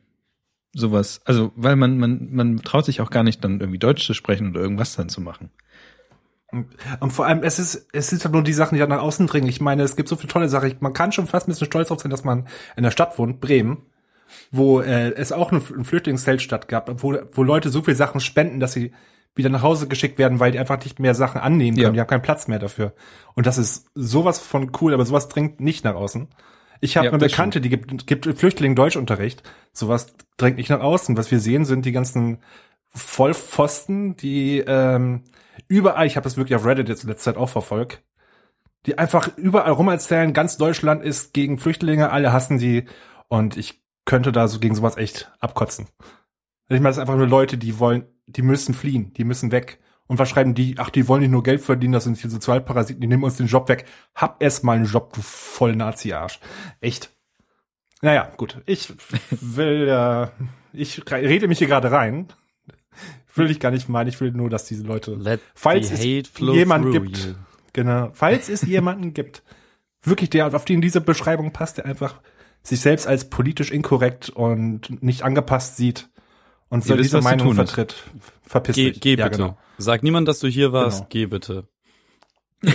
sowas, also weil man, man, man traut sich auch gar nicht dann irgendwie Deutsch zu sprechen oder irgendwas dann zu machen. Und vor allem, es ist, es sind halt nur die Sachen, die dann nach außen dringen. Ich meine, es gibt so viele tolle Sachen. Man kann schon fast ein bisschen stolz drauf sein, dass man in der Stadt wohnt, Bremen, wo äh, es auch ein Flüchtlingszeltstadt gab, wo, wo Leute so viel Sachen spenden, dass sie wieder nach Hause geschickt werden, weil die einfach nicht mehr Sachen annehmen können. Ja. Die haben keinen Platz mehr dafür. Und das ist sowas von cool, aber sowas dringt nicht nach außen. Ich habe Ja, eine Bekannte, die gibt, gibt Flüchtlingen Deutschunterricht. Sowas drängt nicht nach außen. Was wir sehen, sind die ganzen Vollpfosten, die ähm, überall, ich habe das wirklich auf Reddit jetzt in letzter Zeit auch verfolgt, die einfach überall rum erzählen, ganz Deutschland ist gegen Flüchtlinge, alle hassen die und ich könnte da so gegen sowas echt abkotzen. Ich meine, das sind einfach nur Leute, die wollen, die müssen fliehen, die müssen weg. Und was schreiben die? Ach, die wollen nicht nur Geld verdienen, das sind die Sozialparasiten, die nehmen uns den Job weg. Hab erst mal einen Job, du voll Nazi-Arsch. Echt. Naja, gut. Ich will, [LAUGHS] äh, ich rede mich hier gerade rein. Will ich gar nicht meinen, ich will nur, dass diese Leute, Let falls es hate flow jemand through gibt, you. genau, falls es jemanden gibt, wirklich der, auf den diese Beschreibung passt, der einfach sich selbst als politisch inkorrekt und nicht angepasst sieht und so diese Meinung vertritt, verpiss Geh, dich. geh ja, bitte. Genau. Sag niemand, dass du hier warst. Genau. Geh bitte. [LAUGHS]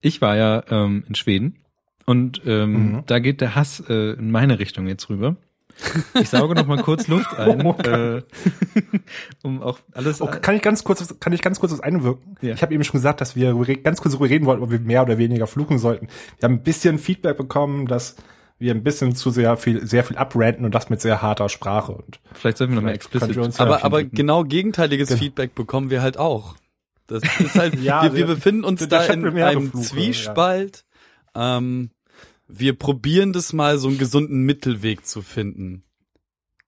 ich war ja ähm, in Schweden und ähm, Mhm. da geht der Hass äh, in meine Richtung jetzt rüber. Ich sauge noch mal kurz Luft [LAUGHS] ein, Oh, äh, um auch alles. Oh, kann ich ganz kurz, kann ich ganz kurz was einwirken? Ja. Ich habe eben schon gesagt, dass wir ganz kurz darüber reden wollten, ob wir mehr oder weniger fluchen sollten. Wir haben ein bisschen Feedback bekommen, dass wir ein bisschen zu sehr viel, sehr viel abranten und das mit sehr harter Sprache. Und Vielleicht sollten wir noch wir uns Aber, Ja, aber genau gegenteiliges Genau. Feedback bekommen wir halt auch. Das ist halt, [LAUGHS] Ja, wir, wir befinden uns da in einem Befluche, Zwiespalt. Ähm, wir probieren das mal, so einen gesunden Mittelweg zu finden.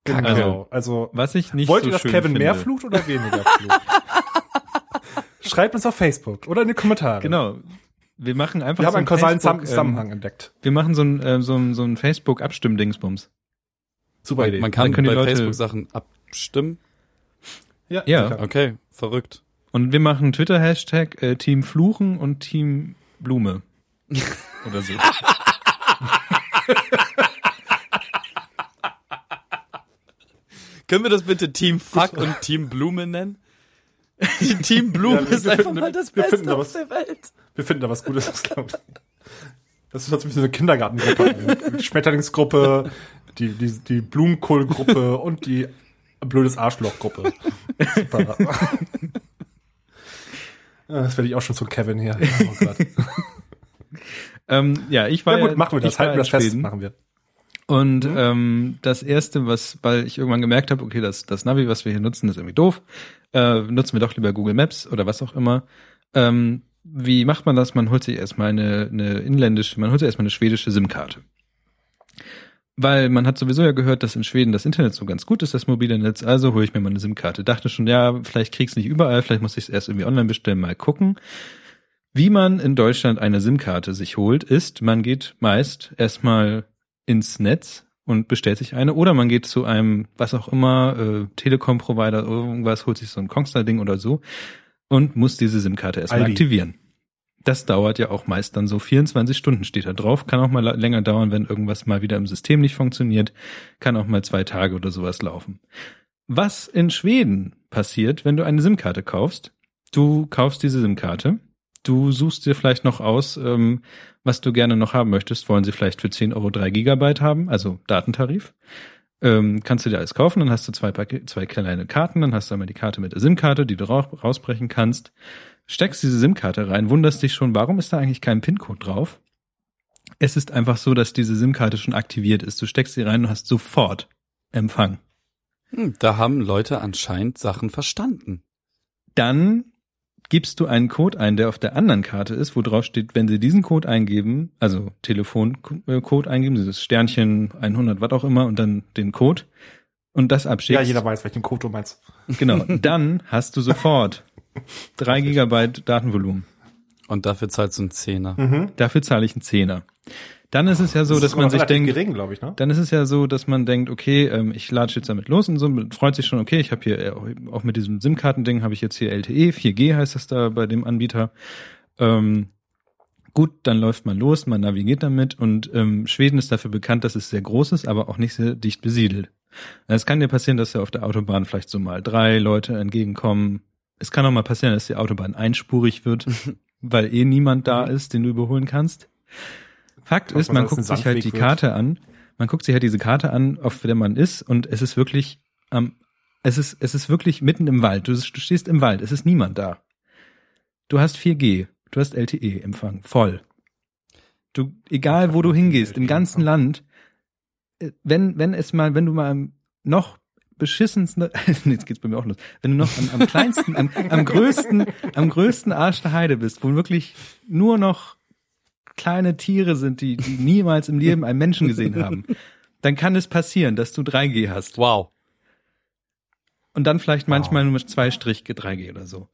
Genau. Also, Also, Was ich nicht wollt so ihr, dass schön Kevin finde. mehr flucht oder weniger flucht? [LAUGHS] Schreibt uns auf Facebook oder in die Kommentare. Genau. Wir machen einfach Wir haben so einen kausalen Facebook, Zusammenhang Ähm, entdeckt. wir machen so ein, äh, so ein, so ein Facebook-Abstimmdingsbums. Super Idee. Man kann bei Leute- Facebook Sachen abstimmen. ja, Ja. sicher. Okay, verrückt. Und wir machen Twitter-Hashtag äh, Team Fluchen und Team Blume. [LAUGHS] Oder so. Können wir das bitte Team Fuck und Team Blume nennen? Die Team Blume Ja, ist einfach finden- mal das Beste da auf was. der Welt. Wir finden da was Gutes, glaube ich. Das ist halt so eine Kindergartengruppe. die Schmetterlingsgruppe, die, die, die Blumenkohlgruppe und die blödes Arschlochgruppe. Super. Ja, [LAUGHS] Das werde ich auch schon zu Kevin hier. Oh Gott. Ähm, ja, ich war Ja gut, ja, machen wir das. Halten wir das fest. Schweden. Machen wir. Und ähm, das erste, was, weil ich irgendwann gemerkt habe, okay, das, das Navi, was wir hier nutzen, ist irgendwie doof. Äh, nutzen wir doch lieber Google Maps oder was auch immer. Ähm, wie macht man das? Man holt sich erstmal eine, eine inländische, man holt sich erstmal eine schwedische SIM-Karte. Weil man hat sowieso ja gehört, dass in Schweden das Internet so ganz gut ist, das mobile Netz, also hole ich mir mal eine SIM-Karte. Dachte schon, ja, vielleicht krieg's nicht überall, vielleicht muss ich es erst irgendwie online bestellen, mal gucken. Wie man in Deutschland eine SIM-Karte sich holt, ist, man geht meist erstmal ins Netz und bestellt sich eine oder man geht zu einem, was auch immer, äh, Telekom-Provider, irgendwas, holt sich so ein Kongstar-Ding oder so und muss diese SIM-Karte erstmal Aldi. aktivieren. Das dauert ja auch meist dann so 24 Stunden steht da drauf, kann auch mal länger dauern, wenn irgendwas mal wieder im System nicht funktioniert, kann auch mal zwei Tage oder sowas laufen. Was in Schweden passiert, wenn du eine SIM-Karte kaufst, du kaufst diese SIM-Karte, du suchst dir vielleicht noch aus, ähm, was du gerne noch haben möchtest. Wollen sie vielleicht für 10 Euro 3 Gigabyte haben, also Datentarif. Ähm, kannst du dir alles kaufen, dann hast du zwei, zwei kleine Karten, dann hast du einmal die Karte mit der SIM-Karte, die du rau- rausbrechen kannst. Steckst diese SIM-Karte rein, wunderst dich schon, warum ist da eigentlich kein PIN-Code drauf? Es ist einfach so, dass diese SIM-Karte schon aktiviert ist. Du steckst sie rein und hast sofort Empfang. Hm, da haben Leute anscheinend Sachen verstanden. dann gibst du einen Code ein, der auf der anderen Karte ist, wo drauf steht, wenn sie diesen Code eingeben, also Telefoncode eingeben, dieses Sternchen 100, was auch immer, und dann den Code und das abschickst. Ja, jeder weiß, welchen Code du meinst. Genau, [LAUGHS] dann hast du sofort drei Gigabyte Datenvolumen. Und dafür zahlst du einen Zehner. Mhm. Dafür zahle ich einen Zehner. Dann ist es ja so, Das dass man sich denkt, gering, ich, ne? dann ist es ja so, dass man denkt, okay, ähm, ich latsche jetzt damit los und so, freut sich schon, okay, ich habe hier äh, auch- auch mit diesem SIM-Karten-Ding habe ich jetzt hier LTE, 4G heißt das da bei dem Anbieter. Ähm, gut, dann läuft man los, man navigiert damit und ähm, Schweden ist dafür bekannt, dass es sehr groß ist, aber auch nicht sehr dicht besiedelt. Es kann dir passieren, dass dir auf der Autobahn vielleicht so mal drei Leute entgegenkommen. Es kann auch mal passieren, dass die Autobahn einspurig wird, [LAUGHS] weil eh niemand da ist, den du überholen kannst. Fakt ist, man guckt sich halt die wird? Karte an. Man guckt sich halt diese Karte an, auf der man ist, und es ist wirklich, ähm, es ist, es ist wirklich mitten im Wald. Du, du stehst im Wald, es ist niemand da. Du hast 4G, du hast LTE-Empfang, voll. Du, egal wo du hingehst, im ganzen Land, äh, wenn, wenn es mal, wenn du mal am noch beschissensten, [LAUGHS] jetzt geht's bei mir auch los, wenn du noch am, am kleinsten, am, am [LAUGHS] größten, am größten Arsch der Heide bist, wo wirklich nur noch kleine Tiere sind, die, die niemals im Leben einen Menschen gesehen haben, dann kann es passieren, dass du 3G hast. Wow. Und dann vielleicht manchmal nur mit zwei Strich 3G oder so.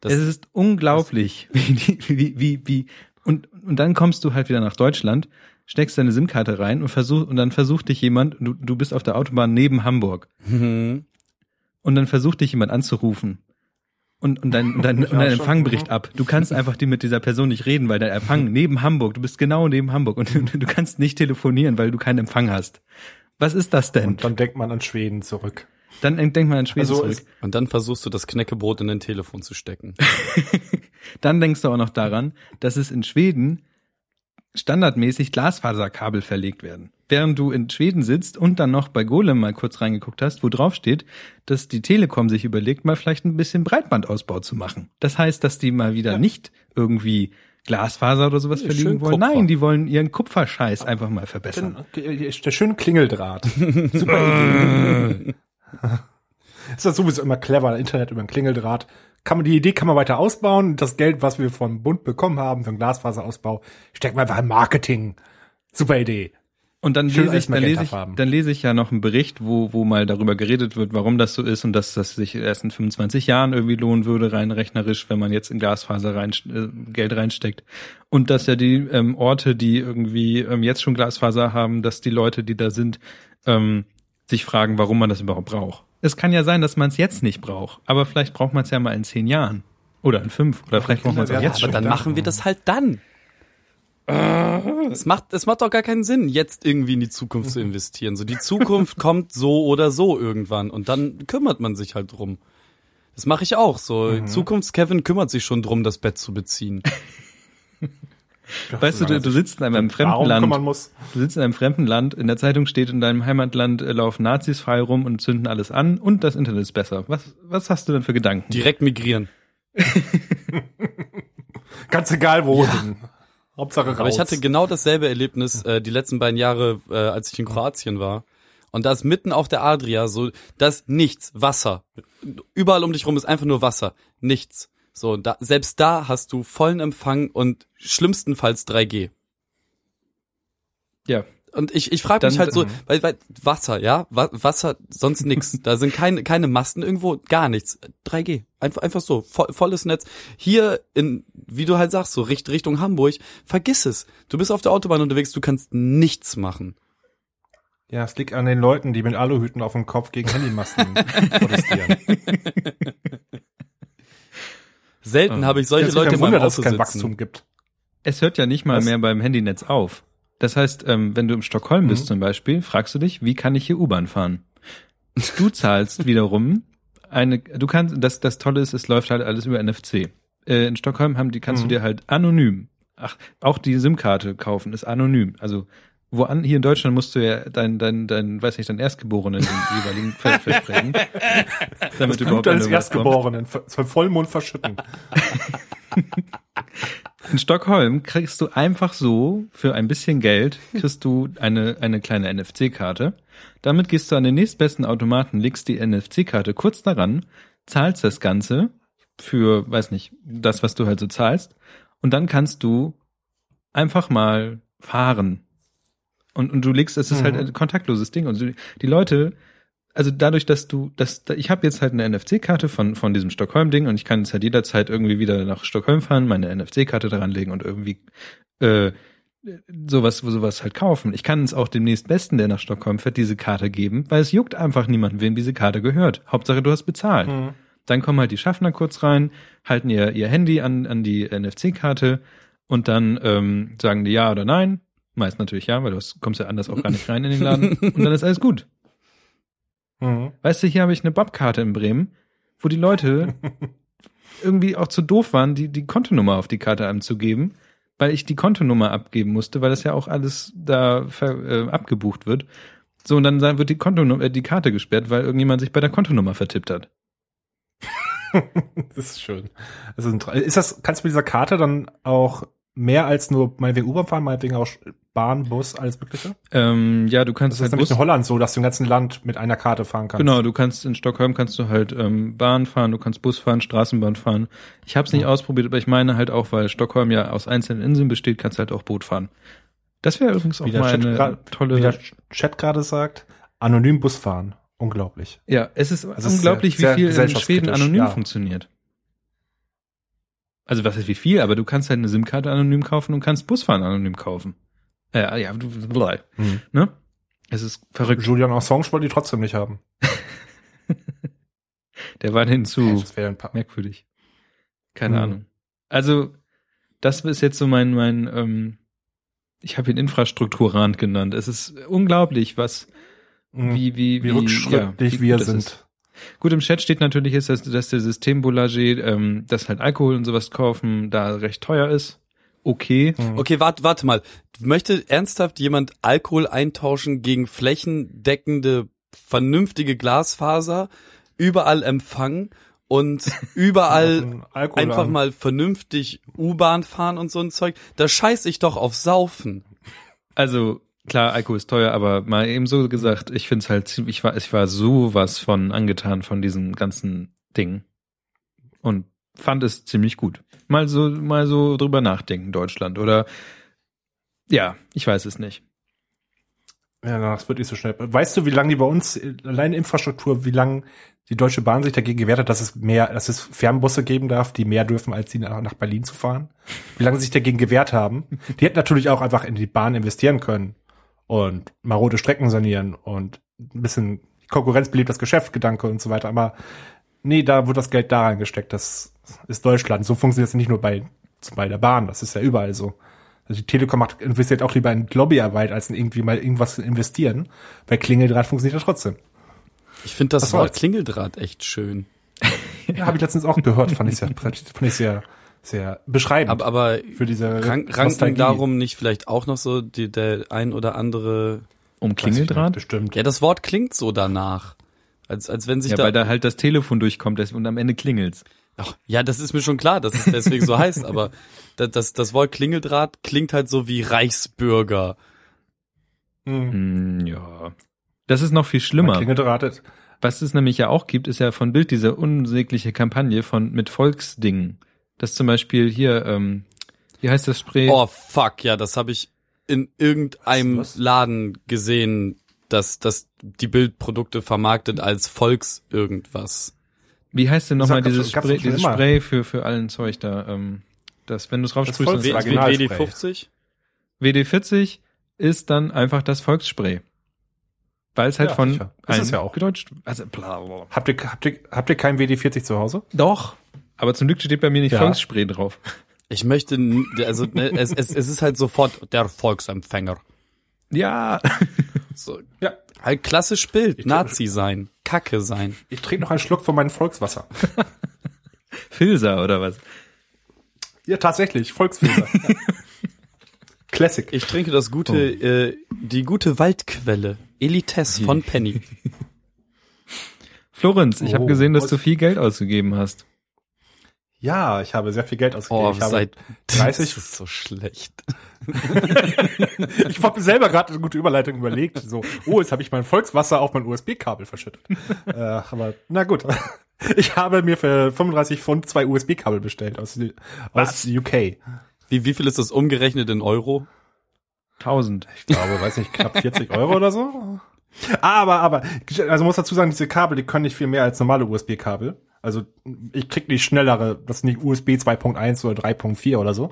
Das, es ist unglaublich, wie, die- wie, wie, wie, und, und dann kommst du halt wieder nach Deutschland, steckst deine SIM-Karte rein und versuch, und dann versucht dich jemand, du, du bist auf der Autobahn neben Hamburg, Mhm. und dann versucht dich jemand anzurufen. Und, und dein, und dein, und dein. Empfang bricht ab. Du kannst einfach die mit dieser Person nicht reden, weil dein Empfang [LAUGHS] neben Hamburg, du bist genau neben Hamburg und du kannst nicht telefonieren, weil du keinen Empfang hast. Was ist das denn? Und dann denkt man an Schweden zurück. Dann denkt man an Schweden Also zurück. Und dann versuchst du das Knäckebrot in dein Telefon zu stecken. [LAUGHS] Dann denkst du auch noch daran, dass es in Schweden standardmäßig Glasfaserkabel verlegt werden. Während du in Schweden sitzt und dann noch bei Golem mal kurz reingeguckt hast, wo drauf steht, dass die Telekom sich überlegt, mal vielleicht ein bisschen Breitbandausbau zu machen. Das heißt, dass die mal wieder nicht irgendwie Glasfaser oder sowas verlegen wollen. Kupfer. Nein, die wollen ihren Kupferscheiß einfach mal verbessern. Der schöne Klingeldraht. [LAUGHS] Super Idee. ist das sowieso immer clever, Internet über ein Klingeldraht. Kann man, die Idee kann man weiter ausbauen. Das Geld, was wir vom Bund bekommen haben für den Glasfaserausbau, stecken wir einfach im Marketing. Super Idee. Und dann Schön lese ich, dann lese ich, dann lese ich ja noch einen Bericht, wo, wo mal darüber geredet wird, warum das so ist und dass das sich erst in 25 Jahren irgendwie lohnen würde, rein rechnerisch, wenn man jetzt in Glasfaser rein, äh, Geld reinsteckt. Und dass ja die ähm, Orte, die irgendwie ähm, jetzt schon Glasfaser haben, dass die Leute, die da sind, ähm, sich fragen, warum man das überhaupt braucht. Es kann ja sein, dass man es jetzt nicht braucht, aber vielleicht braucht man es ja mal in zehn Jahren. Oder in fünf. Oder vielleicht braucht man es auch jetzt Aber schon. dann da. machen wir das halt dann. Es macht, es macht doch gar keinen Sinn, jetzt irgendwie in die Zukunft zu investieren. So, die Zukunft [LAUGHS] kommt so oder so irgendwann und dann kümmert man sich halt drum. Das mache ich auch. So, Zukunfts-Kevin kümmert sich schon drum, das Bett zu beziehen. Weißt du, du, du sitzt in einem fremden Land. Du sitzt in einem fremden Land, in der Zeitung steht, in deinem Heimatland äh, laufen Nazis frei rum und zünden alles an und das Internet ist besser. Was, was hast du denn für Gedanken? Direkt migrieren. [LAUGHS] Ganz egal wo. hin. Hauptsache raus. Aber ich hatte genau dasselbe Erlebnis äh, die letzten beiden Jahre, äh, als ich in Kroatien war. Und da ist mitten auf der Adria so, da ist nichts, Wasser. Überall um dich rum ist einfach nur Wasser. Nichts. So, da, selbst da hast du vollen Empfang und schlimmstenfalls 3G. Ja. Und ich, ich frage Dann- mich halt so, mhm. weil, weil Wasser, ja, Wa Wasser, sonst nix. Da sind keine, keine Masten irgendwo, gar nichts. 3G. Einfach, einfach so, voll, volles Netz. Hier in, wie du halt sagst, so Richt, Richtung Hamburg, vergiss es. Du bist auf der Autobahn unterwegs, du kannst nichts machen. Ja, es liegt an den Leuten, die mit Aluhüten auf dem Kopf gegen Handymasten [LAUGHS] protestieren. Selten habe ich solche Leute meinem Wunder, dass es kein. Wachstum gibt. Es hört ja nicht mal Was? mehr beim Handynetz auf. Das heißt, ähm, wenn du in Stockholm bist Mhm. zum Beispiel, fragst du dich, wie kann ich hier U-Bahn fahren? Du [LAUGHS] zahlst wiederum eine, du kannst, das, das Tolle ist, es läuft halt alles über NFC. Äh, in Stockholm haben die, kannst Mhm. du dir halt anonym, ach, auch die SIM-Karte kaufen, ist anonym. Also, wo an, hier in Deutschland musst du ja dein, dein, dein, weiß nicht, dein Erstgeborenen den [LAUGHS] jeweiligen ver versprechen. [LAUGHS] damit Das Blut an eines irgendwas kommst. Erstgeborenen soll Vollmond verschütten. In Stockholm kriegst du einfach so für ein bisschen Geld kriegst du eine eine kleine NFC-Karte. Damit gehst du an den nächstbesten Automaten, legst die NFC-Karte kurz daran, zahlst das Ganze für, weiß nicht, das, was du halt so zahlst, und dann kannst du einfach mal fahren. Und, und du legst, es ist halt Mhm. ein kontaktloses Ding. Und die Leute, also dadurch, dass du, dass ich habe jetzt halt eine NFC-Karte von von diesem Stockholm-Ding und ich kann jetzt halt jederzeit irgendwie wieder nach Stockholm fahren, meine NFC-Karte daran legen und irgendwie äh, sowas, sowas halt kaufen. Ich kann es auch dem nächstbesten, der nach Stockholm fährt, diese Karte geben, weil es juckt einfach niemanden, wem diese Karte gehört. Hauptsache, du hast bezahlt. Mhm. Dann kommen halt die Schaffner kurz rein, halten ihr, ihr Handy an, an die NFC-Karte und dann ähm, sagen die ja oder nein. Meist natürlich ja, weil du kommst ja anders auch gar nicht rein in den Laden. [LAUGHS] Und dann ist alles gut. Mhm. Weißt du, hier habe ich eine Babkarte in Bremen, wo die Leute [LAUGHS] irgendwie auch zu doof waren, die, die Kontonummer auf die Karte anzugeben, weil ich die Kontonummer abgeben musste, weil das ja auch alles da ver, äh, abgebucht wird. So, und dann wird die Kontonummer, äh, die Karte gesperrt, weil irgendjemand sich bei der Kontonummer vertippt hat. [LAUGHS] Das ist schön. Das ist, ist das, kannst du mit dieser Karte dann auch mehr als nur meinetwegen U-Bahn fahren, meinetwegen auch Bahn, Bus, alles mögliche? Ähm, ja, du kannst Das ist halt nämlich Bus, in Holland so, dass du im ganzen Land mit einer Karte fahren kannst. Genau, du kannst in Stockholm kannst du halt ähm, Bahn fahren, du kannst Bus fahren, Straßenbahn fahren. Ich habe es nicht ausprobiert, aber ich meine halt auch, weil Stockholm ja aus einzelnen Inseln besteht, kannst du halt auch Boot fahren. Das wäre übrigens auch Wie mal eine tolle. wie der Chat gerade sagt, anonym Bus fahren. Unglaublich. ja, es ist Also unglaublich, sehr- wie viel in Schweden anonym ja. funktioniert. Also was ist wie viel, aber du kannst halt eine SIM-Karte anonym kaufen und kannst Busfahren anonym kaufen. Äh, ja, du, bleib, Hm. ne? Es ist verrückt. Julian Assange wollte die trotzdem nicht haben. [LAUGHS] Der war hinzu. Das wäre ein paar. merkwürdig. Keine Hm. Ahnung. Also, das ist jetzt so mein, mein, ähm, ich habe ihn Infrastrukturrand genannt. Es ist unglaublich, was, Mhm. wie, wie, wie rückschrittlich wie wir sind. ist. Gut, im Chat steht natürlich jetzt, dass, dass der Systemboulager, ähm, dass halt Alkohol und sowas kaufen, da recht teuer ist. Okay. Mhm. Okay, warte, warte mal. Möchte ernsthaft jemand Alkohol eintauschen gegen flächendeckende, vernünftige Glasfaser, überall Empfang und [LAUGHS] überall einfach an. mal vernünftig U-Bahn fahren und so ein Zeug. Da scheiß ich doch auf Saufen. Also klar, Alkohol ist teuer, aber mal eben so gesagt, ich find's halt ziemlich, ich war, ich war sowas von angetan von diesem ganzen Ding und fand es ziemlich gut. Mal so, mal so drüber nachdenken, Deutschland oder ja, ich weiß es nicht. Ja, das wird nicht so schnell. Weißt du, wie lange die bei uns, alleine Infrastruktur, wie lange die Deutsche Bahn sich dagegen gewehrt hat, dass es mehr, dass es Fernbusse geben darf, die mehr dürfen, als nach, nach Berlin zu fahren? Wie lange sie sich dagegen gewehrt haben? Die hätten natürlich auch einfach in die Bahn investieren können und marode Strecken sanieren und ein bisschen Konkurrenz belebt das Geschäftsgedanke und so weiter. Aber nee, da wird das Geld da reingesteckt. Das ist Deutschland. So funktioniert es nicht nur bei, bei der Bahn. Das ist ja überall so. Also die Telekom macht, investiert auch lieber in Lobbyarbeit, als in irgendwie mal irgendwas zu investieren. Bei Klingeldraht funktioniert das trotzdem. Ich finde das Wort? Klingeldraht echt schön. [LAUGHS] Ja, habe ich letztens auch gehört. Fand ich sehr, fand ich sehr, sehr beschreibend Aber, aber für diese rank, ranken darum nicht vielleicht auch noch so die, der ein oder andere. Um Klingeldraht? Bestimmt. Ja, das Wort klingt so danach. Als, als wenn sich Ja, da. weil da halt das Telefon durchkommt und am Ende klingelt's. Ach, ja, das ist mir schon klar, dass es deswegen so heißt, aber das, das, das Wort Klingeldraht klingt halt so wie Reichsbürger. Hm. Hm, ja. Das ist noch viel schlimmer. Klingeldraht ist, Was es nämlich ja auch gibt, ist ja von Bild diese unsägliche Kampagne von mit Volksdingen. Das zum Beispiel hier, ähm, wie heißt das Spray? Oh fuck, ja, das habe ich in irgendeinem Was? Laden gesehen, dass, dass die Bildprodukte vermarktet als Volks irgendwas. Wie heißt denn nochmal dieses Spray, dieses immer. Spray für, für allen Zeug da? Ähm, das, wenn du es raufsprühst, dann- Das Vaginalspray. WD50? WD40 ist dann einfach das Volksspray. Weil es halt Ja, von sicher. Ist es ja auch. gedeutscht. Also, bla, bla. habt ihr, habt ihr, habt ihr kein WD40 zu Hause? Doch. Aber zum Glück steht bei mir nicht Ja. Volksspray drauf. Ich möchte, also ne, es, es, es ist halt sofort der Volksempfänger. Ja. So, Ja. halt klassisch Bild, Nazi sein, Kacke sein. Ich trinke noch einen Schluck von meinem Volkswasser. [LAUGHS] Filzer oder was? Ja, tatsächlich. Volksfilter. Ja. [LAUGHS] Classic. Ich trinke das gute, äh, die gute Waldquelle, Elites von [LAUGHS] Penny. Florenz, ich habe Oh, gesehen, dass du viel Geld ausgegeben hast. Ja, ich habe sehr viel Geld ausgegeben. Oh, ich habe seit 30 Das ist so schlecht. [LAUGHS] Ich habe mir selber gerade eine gute Überleitung überlegt. So, oh, jetzt habe ich mein Volkswasser auf mein USB-Kabel verschüttet. äh, aber na gut. [LAUGHS] Ich habe mir für 35 Pfund zwei USB-Kabel bestellt aus, aus UK. Wie, wie viel ist das umgerechnet in Euro? 1000. Ich glaube, weiß nicht, knapp 40 Euro oder so. Aber, aber, also muss dazu sagen, diese Kabel, die können nicht viel mehr als normale USB-Kabel. Also ich krieg die schnellere, das ist nicht USB 2.1 oder 3.4 oder so.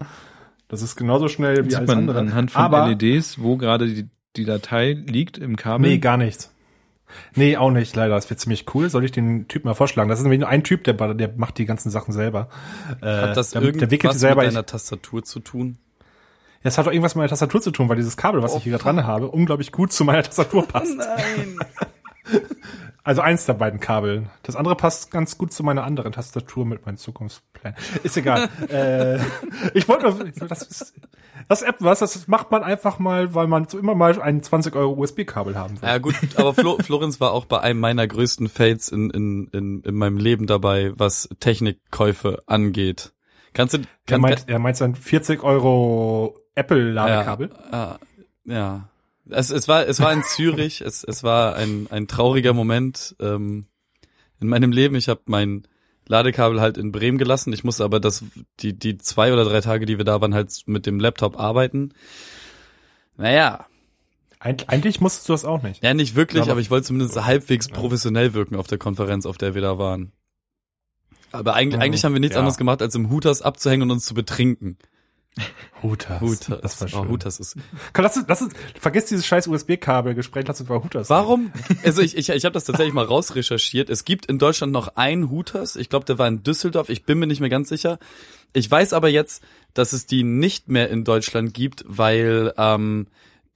Das ist genauso schnell wie Sieht alles man andere. anhand von aber, LEDs, wo gerade die, die Datei liegt im Kabel. Nee, gar nichts. Nee, auch nicht, leider. Das wird ziemlich cool. Soll ich den Typ mal vorschlagen? Das ist nämlich nur ein Typ, der, der macht die ganzen Sachen selber. Äh, Hat das der, der wickelt die irgendwas selber. mit deiner Tastatur zu tun? das hat doch irgendwas mit meiner Tastatur zu tun, weil dieses Kabel, was Oh, ich hier dran habe, unglaublich gut zu meiner Tastatur passt. Nein. [LAUGHS] Also eins der beiden Kabel. Das andere passt ganz gut zu meiner anderen Tastatur mit meinen Zukunftsplänen. Ist egal. [LAUGHS] äh, ich wollte nur, das ist, das ist etwas, das macht man einfach mal, weil man so immer mal ein 20 Euro USB-Kabel haben will. Ja gut, aber Flo, [LAUGHS] Florenz war auch bei einem meiner größten Fails in, in, in, in meinem Leben dabei, was Technikkäufe angeht. Kannst du, er kann, meint, er meint sein 40 Euro Apple-Ladekabel. Ja, ja, ja. Es, es war, es war in Zürich. es, es war ein, ein trauriger Moment ähm, in meinem Leben. Ich habe mein Ladekabel halt in Bremen gelassen. Ich musste aber das, die, die zwei oder drei Tage, die wir da waren, halt mit dem Laptop arbeiten. Naja, Eig eigentlich musstest du das auch nicht. ja, nicht wirklich, Aber- aber ich wollte zumindest halbwegs professionell wirken auf der Konferenz, auf der wir da waren. Aber eigentlich, Mhm. eigentlich haben wir nichts Ja. anderes gemacht, als im Hooters abzuhängen und uns zu betrinken. [LAUGHS] Hutas. Hooters. Das war schön. Oh, Hooters ist. Komm, lass uns, lass uns, vergiss dieses scheiß USB-Kabel-Gespräch, lass uns über Hutas Warum? Also ich, ich, ich habe das tatsächlich mal rausrecherchiert. Es gibt in Deutschland noch einen Hooters. Ich glaube, der war in Düsseldorf. Ich bin mir nicht mehr ganz sicher. Ich weiß aber jetzt, dass es die nicht mehr in Deutschland gibt, weil ähm,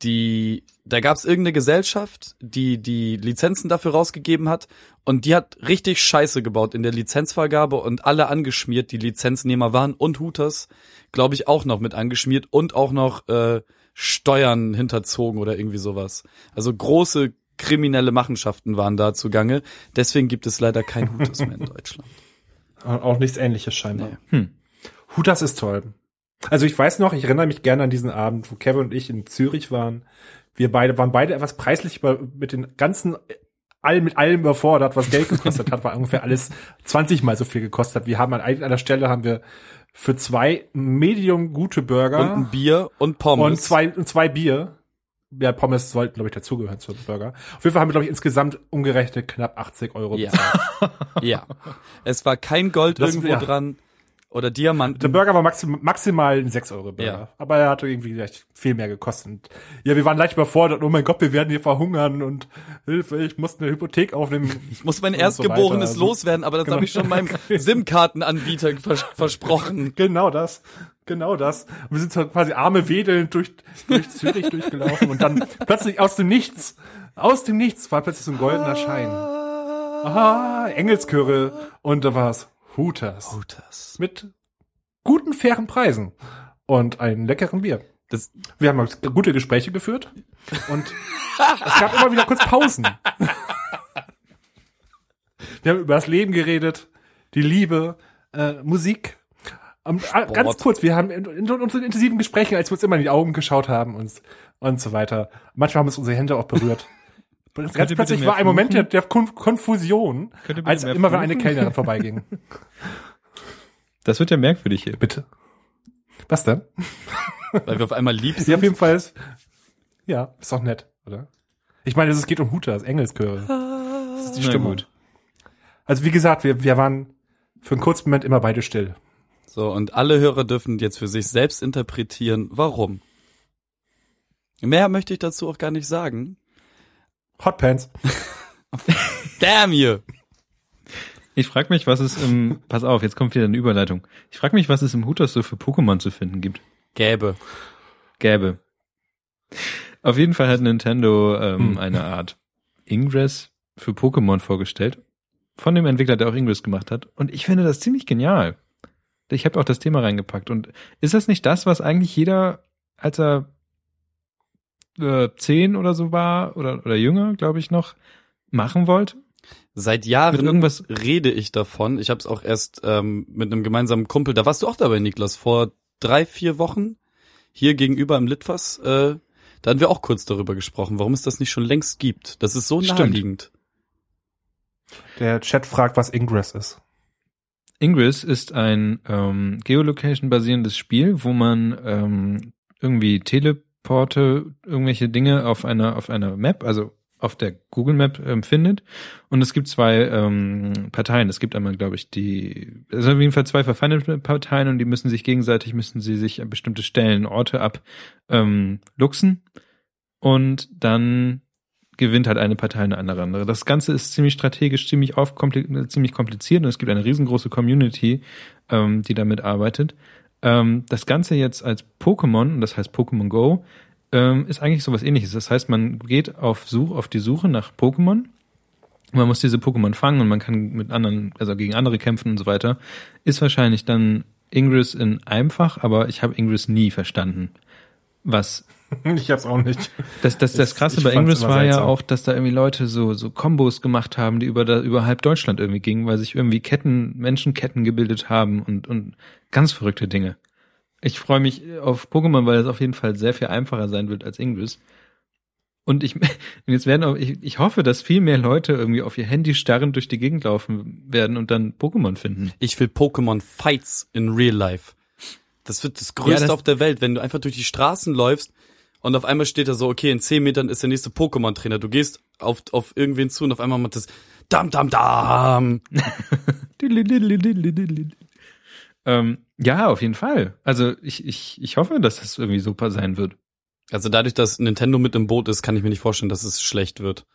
die da gab es irgendeine Gesellschaft, die die Lizenzen dafür rausgegeben hat und die hat richtig Scheiße gebaut in der Lizenzvergabe und alle angeschmiert, die Lizenznehmer waren und Hooters, glaube ich, auch noch mit angeschmiert und auch noch äh, Steuern hinterzogen oder irgendwie sowas. Also große kriminelle Machenschaften waren da zugange. Deswegen gibt es leider kein Hooters mehr in [LAUGHS] Deutschland. Auch nichts ähnliches scheinbar. Nee. Hm. Hutas ist toll. Also ich weiß noch, ich erinnere mich gerne an diesen Abend, wo Kevin und ich in Zürich waren. Wir beide waren beide etwas preislich mit den ganzen all mit allem überfordert, was Geld gekostet hat, weil ungefähr alles 20 mal so viel gekostet hat. Wir haben an einer Stelle haben wir für zwei medium gute Burger Und ein Bier und Pommes. und zwei, und zwei Bier. Ja, Pommes sollten, glaube ich, dazugehören zum Burger. Auf jeden Fall haben wir, glaube ich, insgesamt umgerechnet knapp 80 Euro Ja. bezahlt. Ja. Es war kein Gold Das- irgendwo ja. dran oder Diamanten. Der Burger war maxim, maximal ein 6 Euro Burger. Ja. Aber er hatte irgendwie leicht viel mehr gekostet. Ja, wir waren leicht überfordert. Oh mein Gott, wir werden hier verhungern und Hilfe, ich musste eine Hypothek aufnehmen. [LAUGHS] Ich muss mein so Erstgeborenes weiter. loswerden, aber das Genau. habe ich schon meinem [LAUGHS] SIM-Kartenanbieter vers versprochen. [LAUGHS] Genau das. Genau das. Und wir sind so quasi arme wedelnd durch, durch Zürich durchgelaufen und dann plötzlich aus dem Nichts, aus dem Nichts war plötzlich so ein goldener Schein. Aha, Engelschöre. Und da war es Hooters. Hooters. Mit guten, fairen Preisen. Und einem leckeren Bier. Das, Wir haben gute Gespräche geführt und es gab immer wieder kurz Pausen. Wir haben über das Leben geredet, die Liebe, äh, Musik. Und, äh, ganz kurz, wir haben in, in unseren intensiven Gesprächen, als wir uns immer in die Augen geschaut haben und, und so weiter. Manchmal haben uns unsere Hände auch berührt. Ganz plötzlich war ein Moment der, fluchen? der Kon Konfusion, als immer wenn eine fluchen? Kellnerin vorbeiging. [LAUGHS] Das wird ja merkwürdig hier. Bitte. Was denn? [LAUGHS] weil wir auf einmal lieb [LAUGHS] Ja, auf sind. jeden Fall ist, ja, ist doch nett, oder? Ich meine, es geht um Hutas, Engelschöre. Das ist die Na Stimmung. gut. Also wie gesagt, wir, wir waren für einen kurzen Moment immer beide still. So, und alle Hörer dürfen jetzt für sich selbst interpretieren, warum. Mehr möchte ich dazu auch gar nicht sagen. Hotpants. [LAUGHS] Damn you! Ich frage mich, was es im, pass auf, jetzt kommt wieder eine Überleitung. Ich frage mich, was es im Hooters so für Pokémon zu finden gibt. Gäbe. Gäbe. Auf jeden Fall hat Nintendo ähm, Hm. eine Art Ingress für Pokémon vorgestellt. Von dem Entwickler, der auch Ingress gemacht hat. Und ich finde das ziemlich genial. Ich habe auch das Thema reingepackt. Und ist das nicht das, was eigentlich jeder, als er äh, zehn oder so war oder, oder jünger, glaube ich noch, machen wollte? Seit Mit Jahren irgendwas. rede ich davon. Ich habe es auch erst ähm, mit einem gemeinsamen Kumpel, da warst du auch dabei, Niklas, vor drei, vier Wochen hier gegenüber im Litfass. Äh, da hatten wir auch kurz darüber gesprochen, warum es das nicht schon längst gibt. Das ist so Stimmt. naheliegend. Der Chat fragt, was Ingress ist. Ingress ist ein ähm, Geolocation-basierendes Spiel, wo man ähm, irgendwie Teleporte, irgendwelche Dinge auf einer auf einer Map, also auf der Google Map ähm, findet. Und es gibt zwei ähm, Parteien. Es gibt einmal, glaube ich, die, also auf jeden Fall zwei verfeindete Parteien und die müssen sich gegenseitig, müssen sie sich an bestimmte Stellen, Orte ab ähm. Und dann gewinnt halt eine Partei eine andere andere. Das Ganze ist ziemlich strategisch, ziemlich aufkompli ziemlich kompliziert und es gibt eine riesengroße Community, ähm, die damit arbeitet. Ähm, das Ganze jetzt als Pokémon, und das heißt Pokémon Go, ähm, ist eigentlich sowas ähnliches. Das heißt, man geht auf, Such, auf die Suche nach Pokémon. Man muss diese Pokémon fangen und man kann mit anderen, also gegen andere kämpfen und so weiter. Ist wahrscheinlich dann Ingress in einfach, aber ich habe Ingress nie verstanden. Was [LAUGHS] Ich hab's auch nicht. das, das, das Ich- Krasse ich bei Ingress war ja seltsam. auch, dass da irgendwie Leute so, so Kombos gemacht haben, die über, da, über halb Deutschland irgendwie gingen, weil sich irgendwie Ketten, Menschenketten gebildet haben und, und ganz verrückte Dinge. Ich freue mich auf Pokémon, weil es auf jeden Fall sehr viel einfacher sein wird als Ingress. Und ich, [LAUGHS] jetzt werden auch, ich, ich hoffe, dass viel mehr Leute irgendwie auf ihr Handy starrend durch die Gegend laufen werden und dann Pokémon finden. Ich will Pokémon Fights in Real Life. Das wird das Größte das- auf der Welt, wenn du einfach durch die Straßen läufst und auf einmal steht da so, okay, in 10 Metern ist der nächste Pokémon-Trainer. Du gehst auf, auf irgendwen zu und auf einmal macht das Dam, Dam, Dam. [LAUGHS] ähm, ja, auf jeden Fall. Also ich, ich, ich hoffe, dass das irgendwie super sein wird. Also dadurch, dass Nintendo mit im Boot ist, kann ich mir nicht vorstellen, dass es schlecht wird.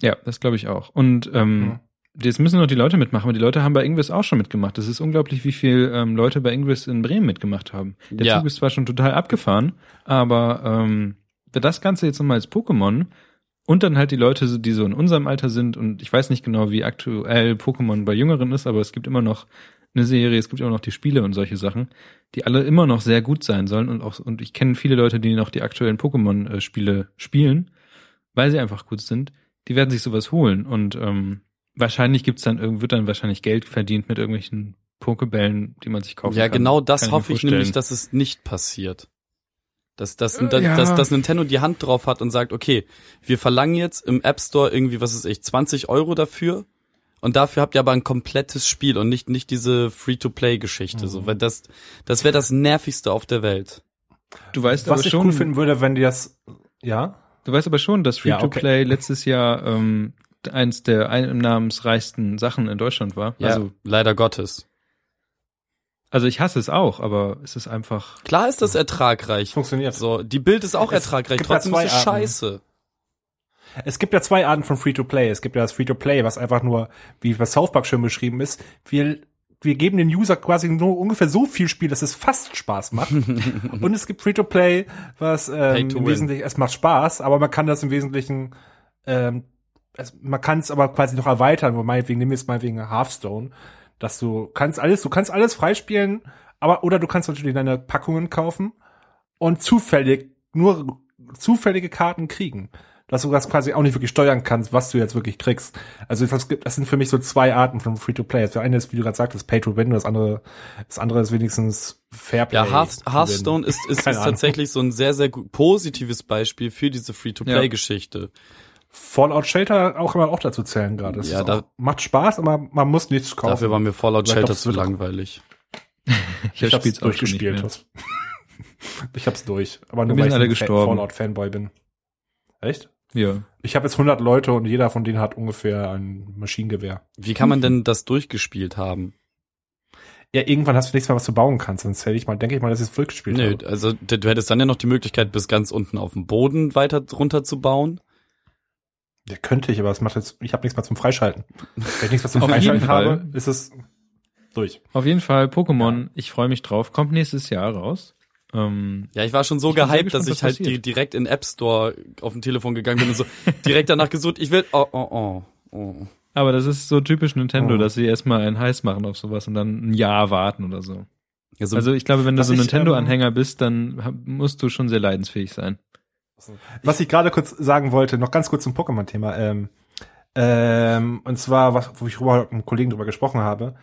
Ja, das glaube ich auch. Und ähm, jetzt müssen noch die Leute mitmachen, aber die Leute haben bei Ingress auch schon mitgemacht. Es ist unglaublich, wie viel ähm, Leute bei Ingress in Bremen mitgemacht haben. Der Ja. Zug ist zwar schon total abgefahren, aber ähm, das Ganze jetzt nochmal als Pokémon und dann halt die Leute, die so in unserem Alter sind und ich weiß nicht genau, wie aktuell Pokémon bei Jüngeren ist, aber es gibt immer noch eine Serie, es gibt immer noch die Spiele und solche Sachen, die alle immer noch sehr gut sein sollen und auch und ich kenne viele Leute, die noch die aktuellen Pokémon-Spiele spielen, weil sie einfach gut sind. Die werden sich sowas holen und ähm, wahrscheinlich gibt's dann irgend- wird dann wahrscheinlich Geld verdient mit irgendwelchen Pokebällen, die man sich kaufen Ja, kann. genau das Kann hoffe mir ich nämlich, dass es nicht passiert. Dass, dass, Äh, dass, ja. dass, dass Nintendo die Hand drauf hat und sagt, okay, wir verlangen jetzt im App Store irgendwie, was ist ich, 20 Euro dafür und dafür habt ihr aber ein komplettes Spiel und nicht, nicht diese Free-to-Play-Geschichte, Mhm. so, weil das, das wäre das nervigste auf der Welt. Du weißt Was aber ich schon, cool finden würde, wenn die das, ja, du weißt aber schon, dass Ja, Free-to-Play letztes Jahr ähm, eins der einnahmensreichsten Sachen in Deutschland war. Ja, Also, leider Gottes. also ich hasse es auch, aber es ist einfach. Klar ist das ertragreich. funktioniert. So, die Bild ist auch Es ertragreich, gibt ja trotzdem zwei ist es Arten. scheiße. Es gibt ja zwei Arten von Free-to-Play. Es gibt ja das Free-to-Play, was einfach nur, wie bei South Park schon beschrieben ist, wir, wir geben den User quasi nur ungefähr so viel Spiel, dass es fast Spaß macht. [LAUGHS] Und es gibt Free-to-Play, was ähm, to im. Wesentlichen, es macht Spaß, aber man kann das im Wesentlichen, ähm, es, man kann es aber quasi noch erweitern, wo meinetwegen, nimm jetzt meinetwegen Hearthstone, dass du kannst alles, du kannst alles freispielen, aber, oder du kannst natürlich deine Packungen kaufen und zufällig, nur zufällige Karten kriegen. Dass du das quasi auch nicht wirklich steuern kannst, was du jetzt wirklich kriegst. Also es gibt, das sind für mich so zwei Arten von Free-to-Play. Das eine ist, wie du gerade sagtest, Pay-to-Win, das andere, das andere ist wenigstens Fairplay. Ja, Hearth, Hearthstone ist, ist, [LAUGHS] ist Ahnung. tatsächlich so ein sehr, sehr positives Beispiel für diese Free-to-Play-Geschichte. Fallout Shelter auch immer auch dazu zählen gerade. Ja, da- macht Spaß, aber man muss nichts kaufen. Dafür war mir Fallout Shelter zu langweilig. [LAUGHS] ich auch schon nicht durchgespielt. [LAUGHS] ich hab's durch. Aber nur weil ich alle ein Fa- gestorben. Fallout-Fanboy bin. Echt? Ja. Ich habe jetzt 100 Leute und jeder von denen hat ungefähr ein Maschinengewehr. Wie kann man denn das durchgespielt haben? Ja, irgendwann hast du nichts mehr, was du bauen kannst. Sonst hätte ich mal, denke ich mal, dass ich es durchgespielt Nö, habe. also du hättest dann ja noch die Möglichkeit, bis ganz unten auf dem Boden weiter drunter zu bauen. Ja, könnte ich, aber es macht jetzt, ich habe nichts mehr zum Freischalten. Wenn ich nichts mehr zum [LAUGHS] Freischalten habe, ist es durch. Auf jeden Fall, Pokémon, ich freue mich drauf, kommt nächstes Jahr raus. Ähm, Ja, ich war schon so gehypt, gespannt, dass ich halt passiert. di direkt in App Store auf dem Telefon gegangen bin und so direkt danach gesucht, ich will, oh, oh, oh, oh. aber das ist so typisch Nintendo, Oh. dass sie erstmal einen Heiß machen auf sowas und dann ein Jahr warten oder so. Also, Also ich glaube, wenn du so ein Nintendo-Anhänger bist, dann musst du schon sehr leidensfähig sein. Was ich gerade kurz sagen wollte, noch ganz kurz zum Pokémon-Thema. Ähm, ähm, und zwar, was, wo ich mit einem Kollegen drüber gesprochen habe.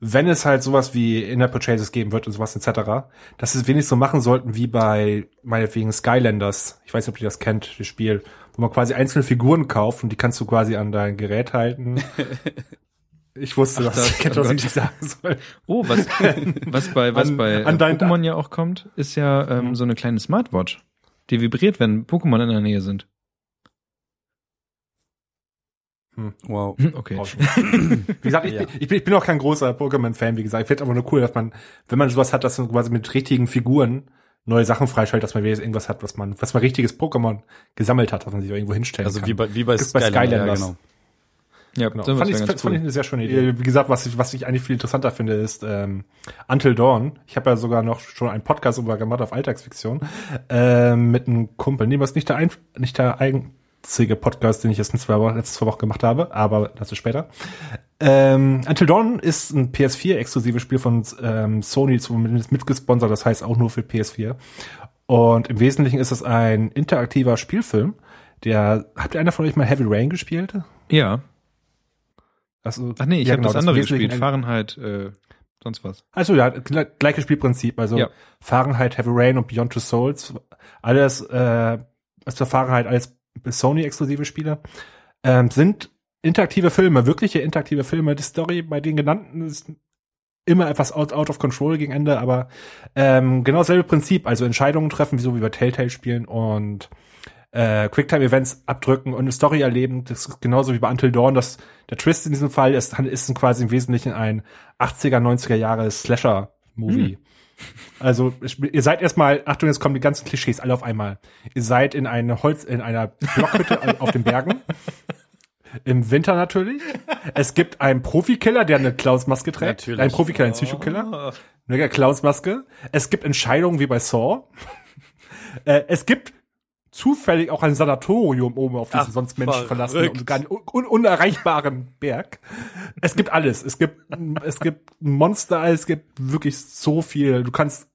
Wenn es halt sowas wie In-App-Purchases geben wird und sowas etc., dass sie es wenigstens so machen sollten wie bei, meinetwegen, Skylanders. Ich weiß nicht, ob ihr das kennt, das Spiel. Wo man quasi einzelne Figuren kauft und die kannst du quasi an dein Gerät halten. [LAUGHS] Ich wusste, Ach, das- ich oh was Gott. ich nicht sagen soll. Oh, was, was bei, was An- bei an Pokémon ja auch kommt, ist ja ähm, so eine kleine Smartwatch, die vibriert, wenn Pokémon in der Nähe sind. wow. Hm, Okay. [LAUGHS] Wie gesagt, ich, Ja. bin, ich, bin, ich bin auch kein großer Pokémon-Fan, wie gesagt. Ich finde aber nur cool, dass man, wenn man sowas hat, dass man quasi mit richtigen Figuren neue Sachen freischaltet, dass man wieder irgendwas hat, was man, was man richtiges Pokémon gesammelt hat, was man sich irgendwo hinstellen Also kann. wie bei, wie bei Gibt's bei Skylanders. Skylanders. Ja, genau. Ja, Genau. sowas Fand, ich, fand, fand ich cool. eine sehr schöne Idee. Wie gesagt, was ich, was ich eigentlich viel interessanter finde, ist ähm, Until Dawn. Ich habe ja sogar noch schon einen Podcast darüber gemacht auf Alltagsfiktion ähm, mit einem Kumpel. Nee, was nicht der, ein, nicht der einzige Podcast, den ich jetzt in zwei Wochen, letzte zwei Wochen gemacht habe, aber dazu später. Ähm, Until Dawn ist ein PS4-exklusives Spiel von ähm, Sony zumindest mitgesponsert, das heißt auch nur für PS4. Und im Wesentlichen ist es ein interaktiver Spielfilm. Der, habt ihr einer von euch mal Heavy Rain gespielt? Ja. Also, Ach nee, ich ja, habe genau, das andere Wesentliche gespielt. Fahrenheit, äh, sonst was. Also ja, gle- gleiches Spielprinzip. Also Ja. Fahrenheit, Heavy Rain und Beyond Two Souls, alles, äh, für Fahrenheit alles Sony-exklusive Spiele, ähm, sind interaktive Filme, wirkliche interaktive Filme. Die Story bei den genannten ist immer etwas out, out of control gegen Ende, aber ähm, genau dasselbe Prinzip. Also Entscheidungen treffen, so wie bei Telltale spielen und äh, Quicktime-Events abdrücken und eine Story erleben. Das ist genauso wie bei Until Dawn. Das, der Twist in diesem Fall ist, ist quasi im Wesentlichen ein 80er, 90er Jahre Slasher-Movie. [LAUGHS] Also ich- ihr seid erstmal, Achtung, jetzt kommen die ganzen Klischees alle auf einmal. Ihr seid in einer Holz, in einer Blockhütte [LAUGHS] auf den Bergen. Im Winter natürlich. Es gibt einen Profikiller, der eine Klaus-Maske trägt. Natürlich. Ein Profikiller, ein Psychokiller. Eine Klaus-Maske. Es gibt Entscheidungen wie bei Saw. [LAUGHS] äh, es gibt zufällig auch ein Sanatorium oben auf diesem Ach, sonst Menschen verlassen verrückt. und gar nicht, un unerreichbaren Berg. Es gibt alles. Es gibt, es gibt Monster, es gibt wirklich so viel. Du kannst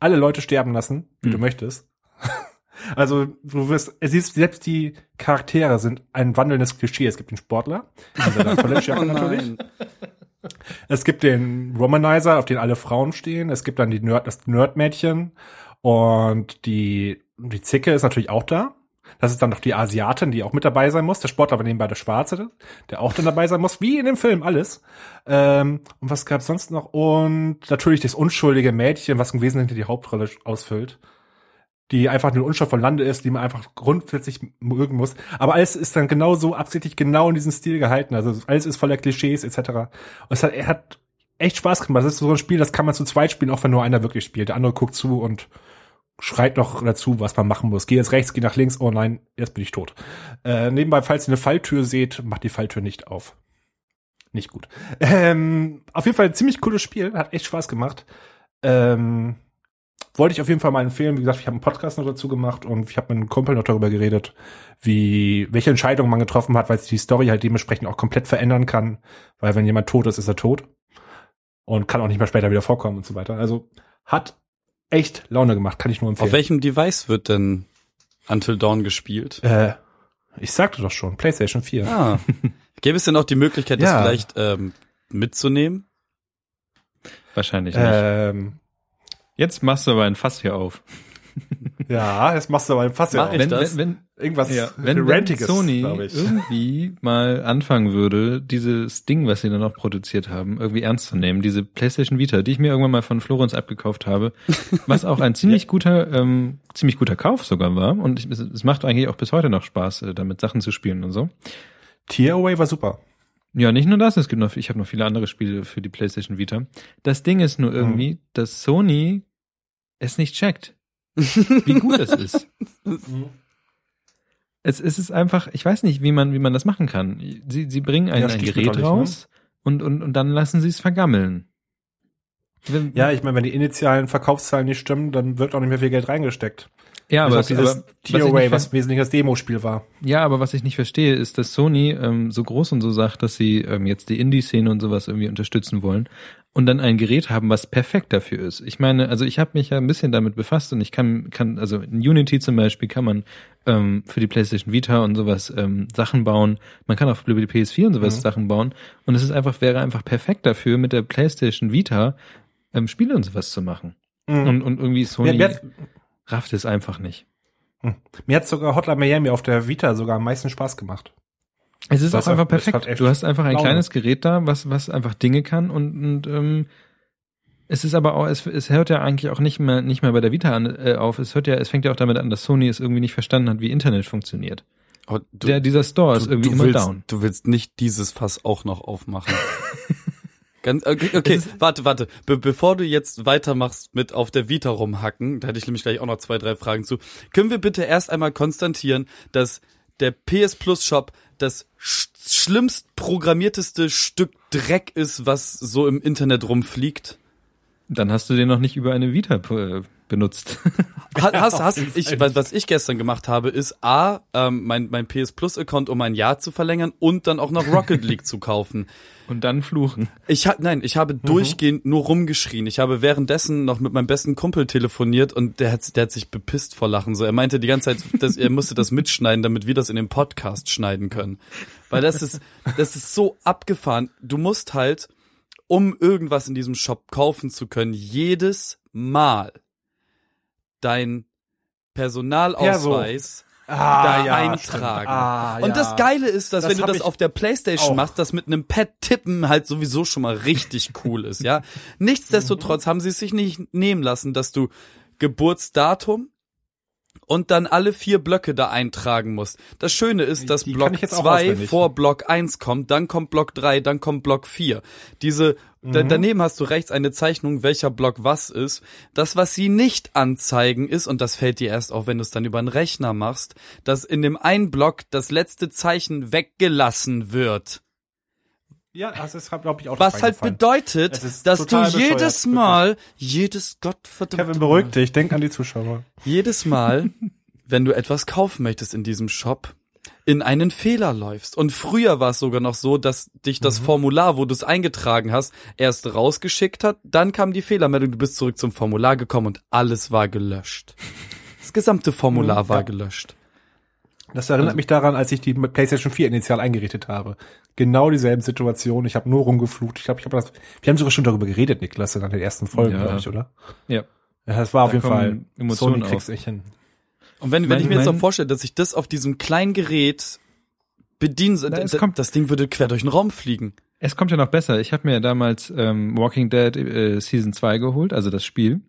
alle Leute sterben lassen, wie du möchtest. [LAUGHS] Also du wirst, es ist selbst die Charaktere sind ein wandelndes Klischee. Es gibt den Sportler, College-Jacke [LAUGHS] Oh natürlich. Es gibt den Romanizer, auf den alle Frauen stehen. Es gibt dann die Nerd, das Nerdmädchen und die die Zicke ist natürlich auch da. Das ist dann noch die Asiatin, die auch mit dabei sein muss. Der Sportler war nebenbei der Schwarze, der auch dann dabei sein muss, wie in dem Film alles. Ähm, und was gab's sonst noch? Und natürlich das unschuldige Mädchen, was im Wesentlichen die Hauptrolle ausfüllt. Die einfach nur unschuld von Lande ist, die man einfach grundsätzlich mögen muss. Aber alles ist dann genau so absichtlich genau in diesem Stil gehalten. Also alles ist voller Klischees etc. Und es hat, er hat echt Spaß gemacht. Das ist so ein Spiel, das kann man zu zweit spielen, auch wenn nur einer wirklich spielt. Der andere guckt zu und schreit noch dazu, was man machen muss. Geh jetzt rechts, geh nach links, oh nein, jetzt bin ich tot. Äh, nebenbei, falls ihr eine Falltür seht, macht die Falltür nicht auf. Nicht gut. Ähm, auf jeden Fall ein ziemlich cooles Spiel, hat echt Spaß gemacht. Ähm, wollte ich auf jeden Fall mal empfehlen. Wie gesagt, ich habe einen Podcast noch dazu gemacht und ich habe mit einem Kumpel noch darüber geredet, wie welche Entscheidungen man getroffen hat, weil sich die Story halt dementsprechend auch komplett verändern kann. Weil wenn jemand tot ist, ist er tot und kann auch nicht mehr später wieder vorkommen und so weiter. Also hat echt Laune gemacht, kann ich nur empfehlen. Auf welchem Device wird denn Until Dawn gespielt? Äh, ich sagte doch schon, PlayStation 4. Ah. [LAUGHS] Gäbe es denn auch die Möglichkeit, das Ja. vielleicht ähm, mitzunehmen? Wahrscheinlich nicht. Ähm, Jetzt machst du aber ein Fass hier auf. Ja, jetzt machst du aber fast ja Mach auch ich Wenn, das? wenn, irgendwas wenn, ja, wenn, wenn Sony irgendwie mal anfangen würde, dieses Ding, was sie dann noch produziert haben, irgendwie ernst zu nehmen, diese PlayStation Vita, die ich mir irgendwann mal von Florenz abgekauft habe, [LAUGHS] was auch ein ziemlich guter, ähm, ziemlich guter Kauf sogar war. Und ich, es, es macht eigentlich auch bis heute noch Spaß, äh, damit Sachen zu spielen und so. Tearaway war super. Ja, nicht nur das, es gibt noch, ich habe noch viele andere Spiele für die PlayStation Vita. Das Ding ist nur irgendwie, dass Sony es nicht checkt, wie gut es ist. [LAUGHS] Es, es ist einfach, ich weiß nicht, wie man, wie man das machen kann. Sie, sie bringen ein, Ja, ein Gerät ne? raus und, und, und dann lassen sie es vergammeln. Wenn- Ja, ich meine, wenn die initialen Verkaufszahlen nicht stimmen, dann wird auch nicht mehr viel Geld reingesteckt. ja, aber, auf dieses nicht was wesentlich das Demospiel war. Ja, aber was ich nicht verstehe, ist, dass Sony ähm, so groß und so sagt, dass sie ähm, jetzt die Indie-Szene und sowas irgendwie unterstützen wollen und dann ein Gerät haben, was perfekt dafür ist. Ich meine, also ich habe mich ja ein bisschen damit befasst und ich kann, kann, also in Unity zum Beispiel kann man ähm, für die PlayStation Vita und sowas ähm, Sachen bauen. Man kann auch für die PS4 und sowas Mhm. Sachen bauen. Und es ist einfach, wäre einfach perfekt dafür, mit der PlayStation Vita ähm, Spiele und sowas zu machen. Mhm. Und, und irgendwie Sony hat- rafft es einfach nicht. mir hat sogar Hotline Miami auf der Vita sogar am meisten Spaß gemacht. Es ist Das auch einfach perfekt. Du hast einfach ein Laune. kleines Gerät da, was, was einfach Dinge kann und, und ähm, es ist aber auch, es, es hört ja eigentlich auch nicht mehr, nicht mehr bei der Vita an, äh, auf. Es hört ja, es fängt ja auch damit an, dass Sony es irgendwie nicht verstanden hat, wie Internet funktioniert. Oh, du, der, dieser Store ist du, irgendwie du immer willst, down. Du willst nicht dieses Fass auch noch aufmachen. [LAUGHS] Ganz, okay, okay warte, warte. Be bevor du jetzt weitermachst mit auf der Vita rumhacken, da hätte ich nämlich gleich auch noch zwei, drei Fragen zu. Können wir bitte erst einmal konstatieren, dass der PS Plus Shop das sch schlimmst programmierteste Stück Dreck ist, was so im Internet rumfliegt? Dann hast du den noch nicht über eine Vita äh, benutzt. Ha- [LAUGHS] Hast, hast, ich, was was ich gestern gemacht habe, ist A, ähm, mein, mein PS Plus Account um ein Jahr zu verlängern und dann auch noch Rocket League zu kaufen. [LAUGHS] und dann fluchen. Ich ha, nein, ich habe durchgehend nur rumgeschrien. Ich habe währenddessen noch mit meinem besten Kumpel telefoniert und der hat, der hat sich bepisst vor Lachen. So, er meinte die ganze Zeit, dass er musste das mitschneiden, damit wir das in den Podcast schneiden können. Weil das ist, das ist so abgefahren. Du musst halt, um irgendwas in diesem Shop kaufen zu können, jedes Mal dein Personalausweis da eintragen. Ah, Und das Geile ist, dass Das wenn du das auf der Playstation auch. machst, das mit einem Pad tippen halt sowieso schon mal richtig cool ist, ja. [LAUGHS] Nichtsdestotrotz haben sie es sich nicht nehmen lassen, dass du Geburtsdatum und dann alle vier Blöcke da eintragen musst. Das Schöne ist, dass Die Block ich jetzt auch 2 auswendig. vor Block 1 kommt, dann kommt Block 3, dann kommt Block 4. Diese, da, Mhm. daneben hast du rechts eine Zeichnung, welcher Block was ist. Das, was sie nicht anzeigen, ist, und das fällt dir erst auf, wenn du es dann über einen Rechner machst, dass in dem einen Block das letzte Zeichen weggelassen wird. Ja, das ist, glaube ich, auch Was halt bedeutet, dass du bescheuert, jedes. Mal, jedes Gottverdammte Kevin, beruhig dich, denk an die Zuschauer. jedes Mal, [LAUGHS] wenn du etwas kaufen möchtest in diesem Shop, in einen Fehler läufst. Und früher war es sogar noch so, dass dich das Formular, wo du es eingetragen hast, erst rausgeschickt hat, dann kam die Fehlermeldung, du bist zurück zum Formular gekommen und alles war gelöscht. Das gesamte Formular Mhm, war ja. gelöscht. Das erinnert Also- mich daran, als ich die PlayStation 4 initial eingerichtet habe. Genau dieselben Situationen. Ich habe nur rumgeflucht. Ich glaube, ich habe das. Wir haben sogar schon darüber geredet, Niklas, in den ersten Folgen, Ja. glaube ich, oder? Ja. Ja, das war auf Da jeden Fall. Emotionen Sony kriegt's auf. echt hin. Und wenn, wenn Mein- ich mir jetzt auch vorstelle, dass ich das auf diesem kleinen Gerät bedienen soll, das Ding würde quer durch den Raum fliegen. Es kommt ja noch besser. Ich habe mir ja damals ähm, Walking Dead äh, Season 2 geholt, also das Spiel.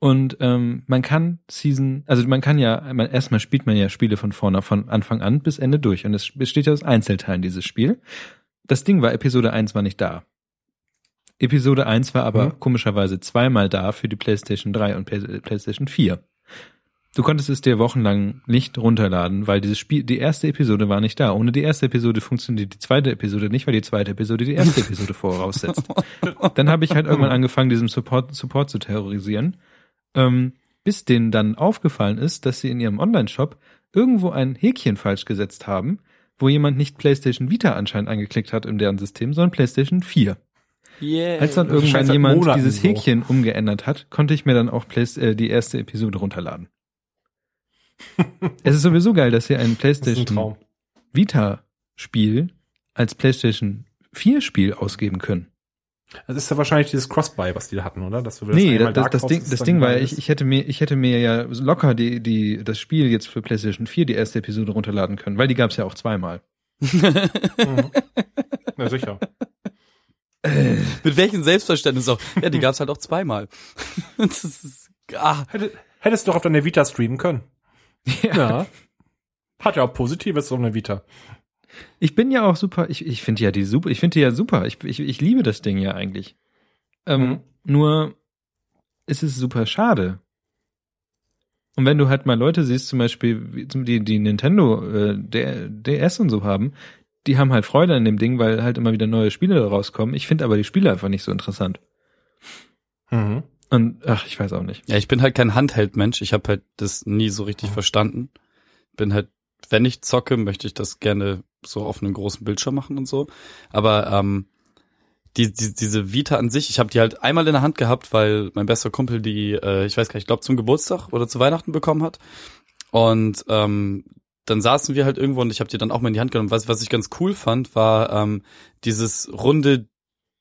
Und ähm, man kann Season, also man kann ja, man, erstmal spielt man ja Spiele von vorne, von Anfang an bis Ende durch. Und es besteht ja aus Einzelteilen, dieses Spiel. Das Ding war, Episode 1 war nicht da. Episode 1 war aber Mhm. komischerweise zweimal da für die PlayStation 3 und Play PlayStation 4. Du konntest es dir wochenlang nicht runterladen, weil dieses Spiel, die erste Episode war nicht da. Ohne die erste Episode funktioniert die zweite Episode nicht, weil die zweite Episode die erste [LAUGHS] Episode voraussetzt. Dann habe ich halt irgendwann angefangen, diesen Support, Support zu terrorisieren, ähm, bis denen dann aufgefallen ist, dass sie in ihrem Online-Shop irgendwo ein Häkchen falsch gesetzt haben, wo jemand nicht PlayStation Vita anscheinend angeklickt hat in deren System, sondern PlayStation 4. Yeah. Als dann irgendwann jemand Monaten dieses so. Häkchen umgeändert hat, konnte ich mir dann auch Play äh, die erste Episode runterladen. es ist sowieso geil, dass sie ein ein PlayStation Traum. Vita Spiel als PlayStation 4 Spiel ausgeben können. Das ist ja wahrscheinlich dieses Cross-Buy, was die da hatten, oder? Dass du Nee, einmal das, da das, kaufst, Ding, das Ding war, ich, ich hätte mir, ich hätte mir ja locker die, die, das Spiel jetzt für PlayStation 4 die erste Episode runterladen können, weil die gab's ja auch zweimal. Mhm. [LAUGHS] Ja, sicher. Mit welchem Selbstverständnis auch. Ja, die gab's halt auch zweimal. [LAUGHS] das ist, ah, Hätte, hättest du doch auf deiner Vita streamen können. Ja. Hat ja auch Positives auf einer Vita. Ich bin ja auch super, ich, ich finde ja die super, ich finde die ja super. Ich, ich, ich liebe das Ding ja eigentlich. Ähm, Mhm. Nur ist es super schade. Und wenn du halt mal Leute siehst, zum Beispiel, wie zum- die, die Nintendo, äh, der DS und so haben, die haben halt Freude an dem Ding, weil halt immer wieder neue Spiele rauskommen. Ich finde aber die Spiele einfach nicht so interessant. Mhm. Und ach, ich weiß auch nicht. Ja, ich bin halt kein Handheld-Mensch. Ich habe halt das nie so richtig Mhm. verstanden. Bin halt, wenn ich zocke, möchte ich das gerne so auf einem großen Bildschirm machen und so. Aber ähm, die, die, diese Vita an sich, ich habe die halt einmal in der Hand gehabt, weil mein bester Kumpel die, äh, ich weiß gar nicht, ich glaube zum Geburtstag oder zu Weihnachten bekommen hat. Und ähm, dann saßen wir halt irgendwo und ich habe die dann auch mal in die Hand genommen. Was, was ich ganz cool fand, war ähm, dieses runde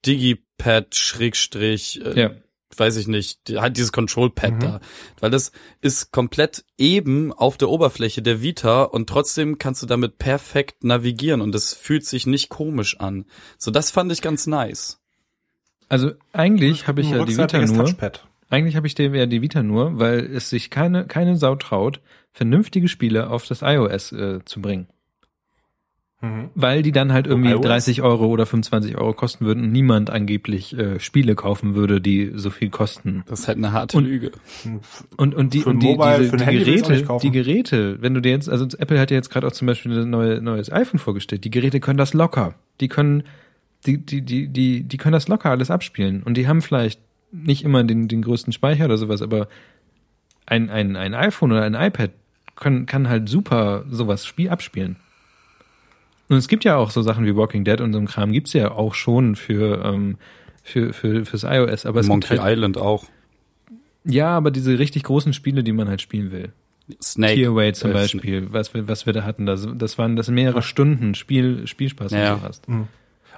Digipad Schrägstrich äh, Ja. Weiß ich nicht, die- halt dieses Control Pad Mhm. da, weil das ist komplett eben auf der Oberfläche der Vita und trotzdem kannst du damit perfekt navigieren und es fühlt sich nicht komisch an. So das fand ich ganz nice. Also eigentlich habe ich ja die Vita nur. Touchpad. Eigentlich habe ich dir ja die Vita nur, weil es sich keine, keine Sau traut, vernünftige Spiele auf das iOS äh, zu bringen. Mhm. Weil die dann halt irgendwie iOS? 30 Euro oder 25 Euro kosten würden und niemand angeblich äh, Spiele kaufen würde, die so viel kosten. Das ist halt eine harte Und- Lüge. Und, und die, und die, Mobile, diese, die Geräte, die Geräte, wenn du dir jetzt, also Apple hat ja jetzt gerade auch zum Beispiel ein neue, neues iPhone vorgestellt, die Geräte können das locker. Die können, die, die, die, die, die können das locker alles abspielen. Und die haben vielleicht nicht immer den, den größten Speicher oder sowas, aber ein, ein, ein iPhone oder ein iPad kann, kann halt super sowas Spiel abspielen. Und es gibt ja auch so Sachen wie Walking Dead und so ein Kram gibt's ja auch schon für, ähm, für, für, fürs iOS, aber es Monkey gibt halt, Island auch. ja, aber diese richtig großen Spiele, die man halt spielen will. Snake. Tearaway zum äh, Beispiel, was wir, was wir da hatten, das, das waren das mehrere Stunden Spiel, Spielspaß, Ja. was du hast.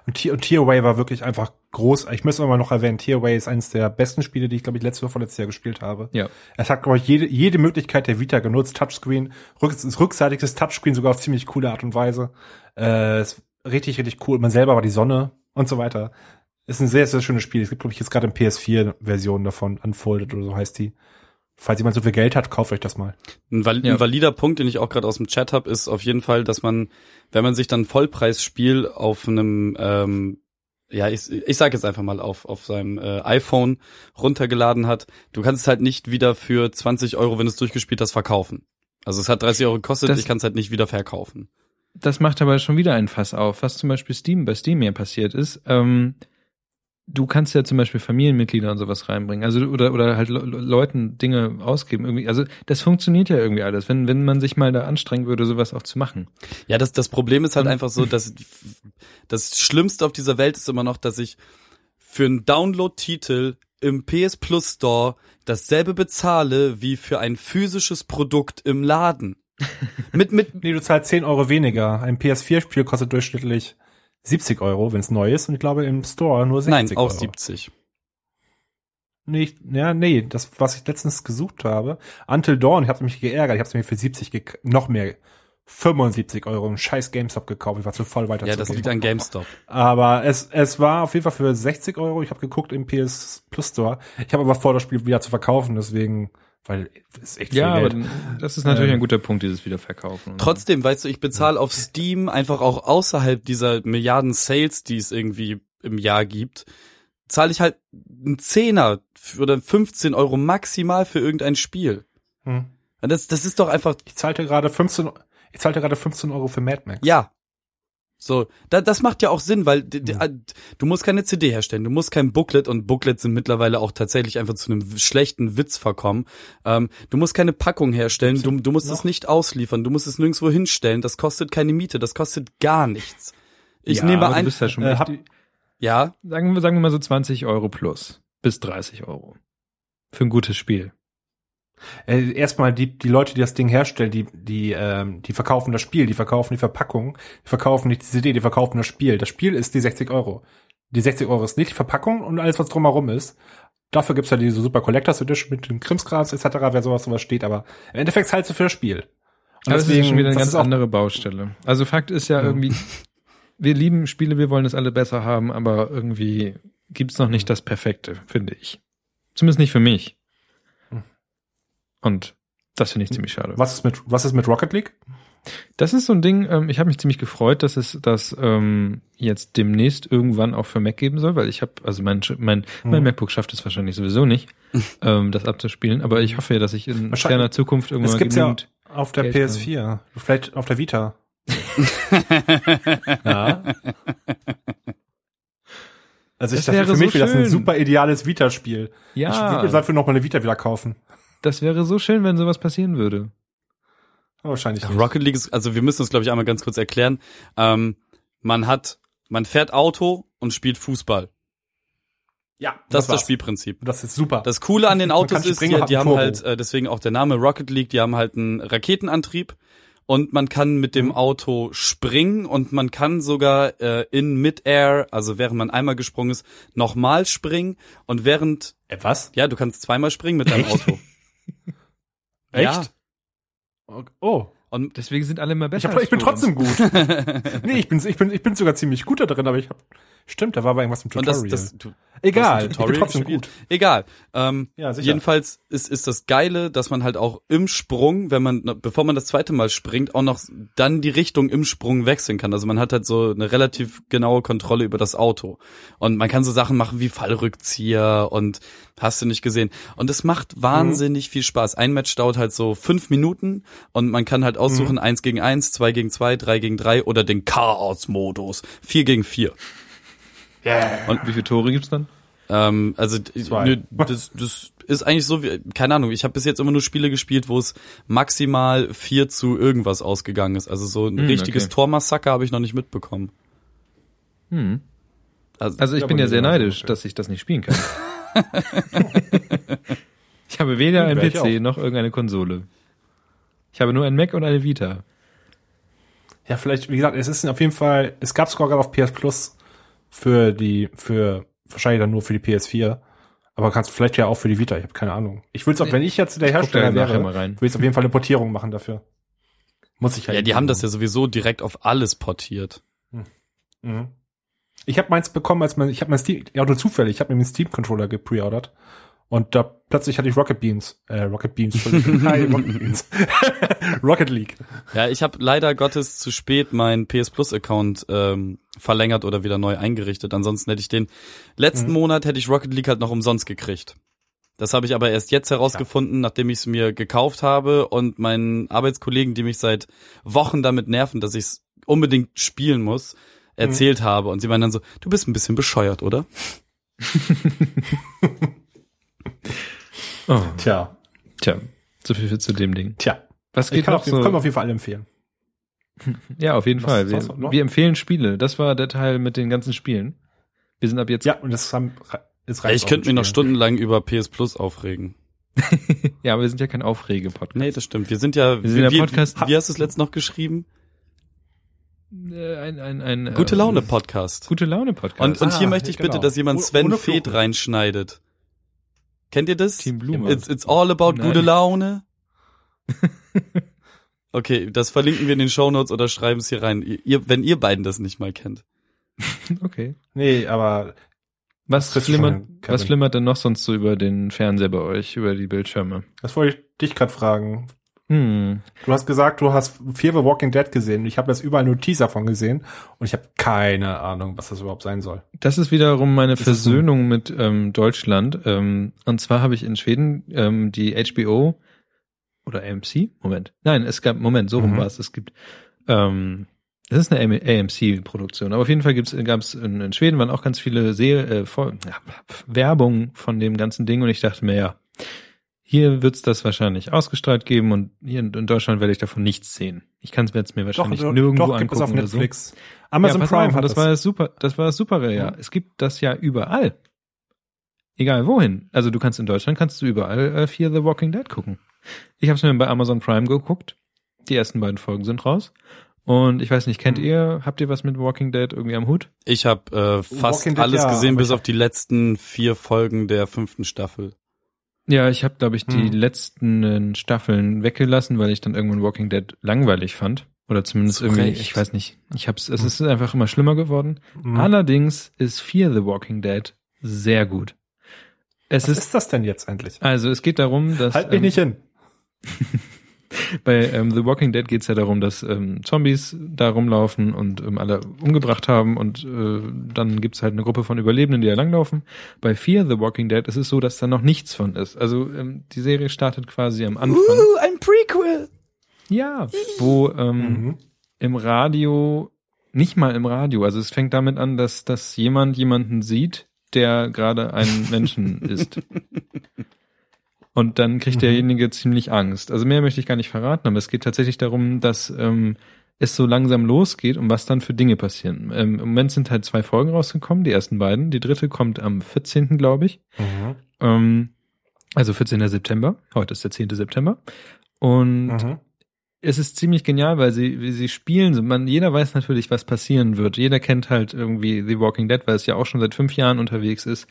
Und, Tier, und Tearaway war wirklich einfach groß. Ich muss immer noch erwähnen, Tearaway ist eines der besten Spiele, die ich, glaube ich, letztes oder vorletztes Jahr gespielt habe. Ja. Es hat, glaube ich, jede, jede Möglichkeit der Vita genutzt. Touchscreen, rück, rückseitiges Touchscreen sogar auf ziemlich coole Art und Weise. Äh, ist richtig, richtig cool. Man selber war die Sonne und so weiter. Ist ein sehr, sehr schönes Spiel. Es gibt, glaube ich, jetzt gerade eine PS4-Version davon, Unfolded oder so heißt die. Falls jemand so viel Geld hat, kauft euch das mal. Ein, val Ja. ein valider Punkt, den ich auch gerade aus dem Chat habe, ist auf jeden Fall, dass man, wenn man sich dann Vollpreisspiel auf einem, ähm, ja, ich, ich sag jetzt einfach mal auf, auf seinem äh, iPhone runtergeladen hat, du kannst es halt nicht wieder für 20 Euro, wenn du es durchgespielt hast, verkaufen. Also es hat 30 Euro gekostet, Das- ich kann es halt nicht wieder verkaufen. Das macht aber schon wieder ein Fass auf, was zum Beispiel Steam, bei Steam ja passiert ist. Ähm, du kannst ja zum Beispiel Familienmitglieder und sowas reinbringen, also oder oder halt Le Leuten Dinge ausgeben irgendwie. Also das funktioniert ja irgendwie alles, wenn wenn man sich mal da anstrengen würde, sowas auch zu machen. Ja, das, das Problem ist halt Und- einfach so, dass das Schlimmste auf dieser Welt ist immer noch, dass ich für einen Download-Titel im PS Plus Store dasselbe bezahle wie für ein physisches Produkt im Laden. [LAUGHS] mit, mit, Nee, du zahlst 10 Euro weniger. Ein PS4-Spiel kostet durchschnittlich 70 Euro, wenn es neu ist. Und ich glaube im Store nur 60 nein, auch Euro. 70. Nee, ich, ja, nee, das, was ich letztens gesucht habe, Until Dawn, ich habe mich geärgert, ich habe es mir für 70, gek- noch mehr, 75 Euro, ein scheiß GameStop gekauft, ich war zu voll weiter Ja, das liegt an GameStop. Aber es, es war auf jeden Fall für 60 Euro, ich habe geguckt im PS Plus Store, ich habe aber vor, das Spiel wieder zu verkaufen, deswegen, weil es ist echt viel Ja, aber Geld. das ist natürlich Ähm. ein guter Punkt, dieses Wiederverkaufen. Trotzdem, weißt du, ich bezahle auf Steam einfach auch außerhalb dieser Milliarden Sales, die es irgendwie im Jahr gibt, zahle ich halt einen Zehner oder 15 Euro maximal für irgendein Spiel. Hm. Und Das, das ist doch einfach, Ich zahlte gerade 15, ich zahlte gerade 15 Euro für Mad Max. ja. So, da, das macht ja auch Sinn, weil Mhm. du musst keine CD herstellen, du musst kein Booklet und Booklets sind mittlerweile auch tatsächlich einfach zu einem schlechten Witz verkommen. Ähm, du musst keine Packung herstellen, du, du musst noch? es nicht ausliefern, du musst es nirgendwo hinstellen, das kostet keine Miete, das kostet gar nichts. Ich ja, nehme aber ein, Du bist ja schon Äh, hab- ja, sagen, wir, sagen wir mal so 20 Euro plus. Bis 30 Euro. Für ein gutes Spiel. Äh, erstmal die, die Leute, die das Ding herstellen, die, die, ähm, die verkaufen das Spiel, die verkaufen die Verpackung, die verkaufen nicht die CD, die verkaufen das Spiel. Das Spiel ist die 60 Euro. Die 60 Euro ist nicht die Verpackung und alles, was drumherum ist. Dafür gibt's ja diese Super Collectors Edition mit dem Krimskrams etc., wer sowas sowas steht, aber im Endeffekt zahlst du für das Spiel. Und das ist ja schon wieder eine ganz ist andere Baustelle. Also Fakt ist ja irgendwie, wir lieben Spiele, wir wollen es alle besser haben, aber irgendwie gibt's noch nicht das Perfekte, finde ich. Zumindest nicht für mich. Und das finde ich ziemlich schade. Was ist mit, was ist mit Rocket League? Das ist so ein Ding, ähm, ich habe mich ziemlich gefreut, dass es das ähm, jetzt demnächst irgendwann auch für Mac geben soll, weil ich habe, also mein, mein, mein Mhm. MacBook schafft es wahrscheinlich sowieso nicht, [LAUGHS] ähm, das abzuspielen, aber ich hoffe ja, dass ich in ferner Zukunft irgendwann Es gibt's ja auf der Geld PS4. Vielleicht auf der Vita. [LAUGHS] ja. Also ich Das dachte, wäre für mich so wäre das ein super ideales Vita-Spiel. Ich Ja, würde mir dafür noch mal eine Vita wieder kaufen. Das wäre so schön, wenn sowas passieren würde. Aber wahrscheinlich nicht. Rocket League ist, also wir müssen es glaube ich einmal ganz kurz erklären. Ähm, man hat, man fährt Auto und spielt Fußball. Ja, Das ist das. Spielprinzip. Das ist super. Das Coole an den Autos ist, springen, die, die haben halt, äh, deswegen auch der Name Rocket League, die haben halt einen Raketenantrieb und man kann mit Mhm. dem Auto springen und man kann sogar äh, in Midair, also während man einmal gesprungen ist, nochmal springen und während, Äh, was? ja, du kannst zweimal springen mit deinem [LAUGHS] Auto. Ja. Echt? Oh, Und Deswegen sind alle immer ich, besser. hab, ich bin trotzdem gut. [LAUGHS] nee, ich bin, ich bin, ich bin sogar ziemlich gut da drin, aber ich hab, stimmt, da war aber irgendwas im Und Tutorial. das, das, du, Egal, ein Tutorial trotzdem gespielt? gut. Egal. Ähm, Ja, sicher. jedenfalls ist, ist das Geile, dass man halt auch im Sprung, wenn man, bevor man das zweite Mal springt, auch noch dann die Richtung im Sprung wechseln kann. Also man hat halt so eine relativ genaue Kontrolle über das Auto. Und man kann so Sachen machen wie Fallrückzieher und hast du nicht gesehen. Und es macht wahnsinnig viel Spaß. Ein Match dauert halt so fünf Minuten und man kann halt aussuchen, eins gegen eins, zwei gegen zwei, drei gegen drei oder den Chaos-Modus. Vier gegen vier. Und wie viele Tore gibt's dann? Ähm, also nö, das, das ist eigentlich so wie, keine Ahnung, ich habe bis jetzt immer nur Spiele gespielt, wo es maximal vier zu irgendwas ausgegangen ist. Also so ein Hm, richtiges okay. Tormassaker habe ich noch nicht mitbekommen. Hm. Also, Also ich Ja, bin ja sehr neidisch, dass ich das nicht spielen kann. [LAUGHS] ich habe weder ein wär ich PC noch irgendeine Konsole. Ich habe nur ein Mac und eine Vita. Ja, vielleicht, wie gesagt, es ist auf jeden Fall, es gab sogar gerade auf PS Plus für die, für, wahrscheinlich dann nur für die PS4. Aber kannst vielleicht ja auch für die Vita, ich habe keine Ahnung. Ich würde es auch, wenn ich jetzt der Hersteller wäre, würde ich auf jeden Fall eine Portierung machen dafür. Muss ich ja, die haben das ja sowieso direkt auf alles portiert. Mhm. Ich habe meins bekommen, als man, ich habe mein Steam, ja nur zufällig, ich habe mir einen Steam Controller gepreordert und da plötzlich hatte ich Rocket Beans, äh, Rocket Beans. [LAUGHS] Hi, Rocket Beans, [LAUGHS] Rocket League. Ja, ich habe leider Gottes zu spät meinen PS Plus Account ähm, verlängert oder wieder neu eingerichtet. Ansonsten hätte ich den letzten Mhm. Monat hätte ich Rocket League halt noch umsonst gekriegt. Das habe ich aber erst jetzt herausgefunden, nachdem ich es mir gekauft habe und meinen Arbeitskollegen, die mich seit Wochen damit nerven, dass ich es unbedingt spielen muss, erzählt habe. Und sie meinen dann so, du bist ein bisschen bescheuert, oder? [LAUGHS] Oh, Tja, tja, so viel zu dem Ding. tja. Was Ich geht kann noch auf, so? können wir auf jeden Fall alle empfehlen. [LAUGHS] Ja, auf jeden Was- Fall. Wir, was wir empfehlen Spiele. Das war der Teil mit den ganzen Spielen. Wir sind ab jetzt Ja, und das haben, Ist Ja, ich könnte mich noch stundenlang über PS Plus aufregen. [LAUGHS] Ja, aber wir sind ja kein Aufrege-Podcast. Nee, das stimmt. Wir sind ja, Wir sind der wie, Podcast- wie hast du es letzt noch geschrieben? Äh, ein, ein, ein, Gute äh, Laune Podcast. Gute Laune Podcast. Und, und Ah, hier möchte ich genau. bitte, dass jemand Sven Fluchen. reinschneidet. Kennt ihr das? Team Blume. It's, it's all about Nein. gute Laune. [LAUGHS] Okay, das verlinken wir in den Shownotes oder schreiben es hier rein, ihr, wenn ihr beiden das nicht mal kennt. [LAUGHS] okay. Nee, aber Was flimmert, was flimmert denn noch sonst so über den Fernseher bei euch, über die Bildschirme? das wollte ich dich gerade fragen. Hm. Du hast gesagt, du hast Fear the Walking Dead gesehen. Ich habe jetzt überall nur Teaser von gesehen und ich habe keine Ahnung, was das überhaupt sein soll. Das ist wiederum meine ist Versöhnung mit ähm, Deutschland. Ähm, und zwar habe ich in Schweden ähm, die HBO oder AMC, Moment. Nein, es gab, Moment, so rum Mhm. war es. Es gibt, ähm, das ist eine AMC-Produktion. Aber auf jeden Fall gibt's, gab's in, in Schweden waren auch ganz viele Serie, äh, Vol- ja, Werbung von dem ganzen Ding und ich dachte mir, ja, hier wird's das wahrscheinlich ausgestrahlt geben und hier in, in Deutschland werde ich davon nichts sehen. Ich kann es mir jetzt mir wahrscheinlich nirgendwo doch, gibt es angucken auf oder so. Netflix. Amazon ja, Prime auf, hat das. das. war das super, das war das super, ja. Mhm. Es gibt das ja überall. Egal wohin. Also du kannst in Deutschland kannst du überall äh, Fear the Walking Dead gucken. Ich habe es mir bei Amazon Prime geguckt. Die ersten beiden Folgen sind raus. Und ich weiß nicht, kennt Mhm. ihr, habt ihr was mit Walking Dead irgendwie am Hut? Ich habe äh, fast Walking Dead, alles ja, gesehen, bis auf die letzten vier Folgen der fünften Staffel. Ja, ich habe, glaube ich, die Hm. letzten Staffeln weggelassen, weil ich dann irgendwann Walking Dead langweilig fand. Oder zumindest Zu irgendwie, ich weiß nicht. Ich hab's, es Hm. ist einfach immer schlimmer geworden. Mhm. Allerdings ist Fear the Walking Dead sehr gut. Es Was ist, ist das denn jetzt endlich? also es geht darum, dass Halt mich ähm, nicht hin. [LAUGHS] [LAUGHS] bei ähm, The Walking Dead geht es ja darum, dass ähm, Zombies da rumlaufen und ähm, alle umgebracht haben und äh, dann gibt's halt eine Gruppe von Überlebenden, die da langlaufen. Bei Fear the Walking Dead ist es so, dass da noch nichts von ist. Also ähm, die Serie startet quasi am Anfang. ein Prequel. Ja, wo ähm, Mhm. im Radio, nicht mal im Radio, also es fängt damit an, dass, dass jemand jemanden sieht, der gerade ein Menschen [LAUGHS] ist. Und dann kriegt Mhm. derjenige ziemlich Angst. Also mehr möchte ich gar nicht verraten, aber es geht tatsächlich darum, dass ähm, es so langsam losgeht und was dann für Dinge passieren. Ähm, Im Moment sind halt zwei Folgen rausgekommen, die ersten beiden. Die dritte kommt am 14., glaube ich. Mhm. Ähm, also 14. September. Heute ist der 10. September. Und Mhm. es ist ziemlich genial, weil sie, wie sie spielen, man, jeder weiß natürlich, was passieren wird. Jeder kennt halt irgendwie The Walking Dead, weil es ja auch schon seit fünf Jahren unterwegs ist.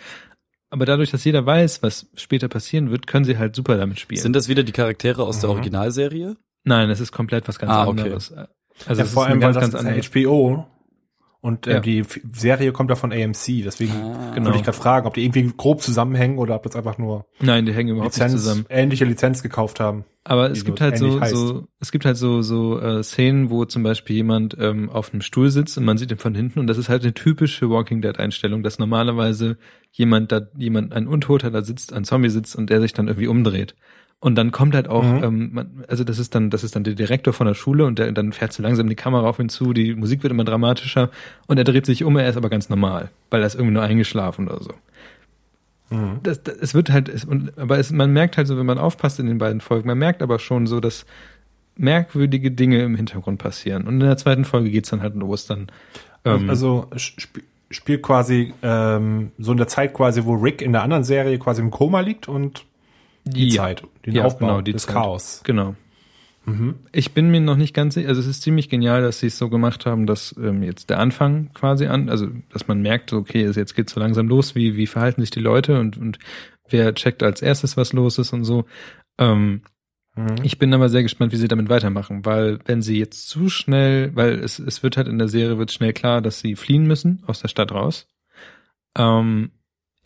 Aber dadurch, dass jeder weiß, was später passieren wird, können sie halt super damit spielen. Sind das wieder die Charaktere aus der Mhm. Originalserie? Nein, es ist komplett was ganz Ah, okay. anderes. Also ja, vor allem, weil ganz, das ganz ist HBO und äh, Ja. die F Serie kommt ja von AMC, deswegen Ah, Genau. wollte ich gerade fragen, ob die irgendwie grob zusammenhängen oder ob das einfach nur Nein, die hängen überhaupt nicht Lizenz, zusammen. ähnliche Lizenz gekauft haben. Aber es gibt so halt so, heißt. so, es gibt halt so, so äh, Szenen, wo zum Beispiel jemand ähm, auf einem Stuhl sitzt und man sieht ihn von hinten und das ist halt eine typische Walking Dead Einstellung, dass normalerweise jemand da, jemand, ein Untoter da sitzt, ein Zombie sitzt und der sich dann irgendwie umdreht. Und dann kommt halt auch, Mhm. ähm, man, also das ist dann, das ist dann der Direktor von der Schule und der, dann fährt so langsam die Kamera auf ihn zu, die Musik wird immer dramatischer und er dreht sich um, er ist aber ganz normal, weil er ist irgendwie nur eingeschlafen oder so Mhm. das, das, es wird halt, es, und, aber es, man merkt halt so, wenn man aufpasst in den beiden Folgen, man merkt aber schon so, dass merkwürdige Dinge im Hintergrund passieren. Und in der zweiten Folge geht's dann halt los, dann ähm, also sp spielt quasi ähm, so in der Zeit quasi, wo Rick in der anderen Serie quasi im Koma liegt und die ja, Zeit, den Ja, Aufbau genau, die des Zeit. Chaos. Genau. Mhm. Ich bin mir noch nicht ganz sicher, also es ist ziemlich genial, dass sie es so gemacht haben, dass ähm, jetzt der Anfang quasi an, also dass man merkt, okay, jetzt geht's so langsam los, wie, wie verhalten sich die Leute und, und wer checkt als erstes, was los ist und so. Ähm, Mhm. Ich bin aber sehr gespannt, wie sie damit weitermachen, weil wenn sie jetzt zu schnell, weil es, es wird halt in der Serie wird schnell klar, dass sie fliehen müssen aus der Stadt raus. Ähm,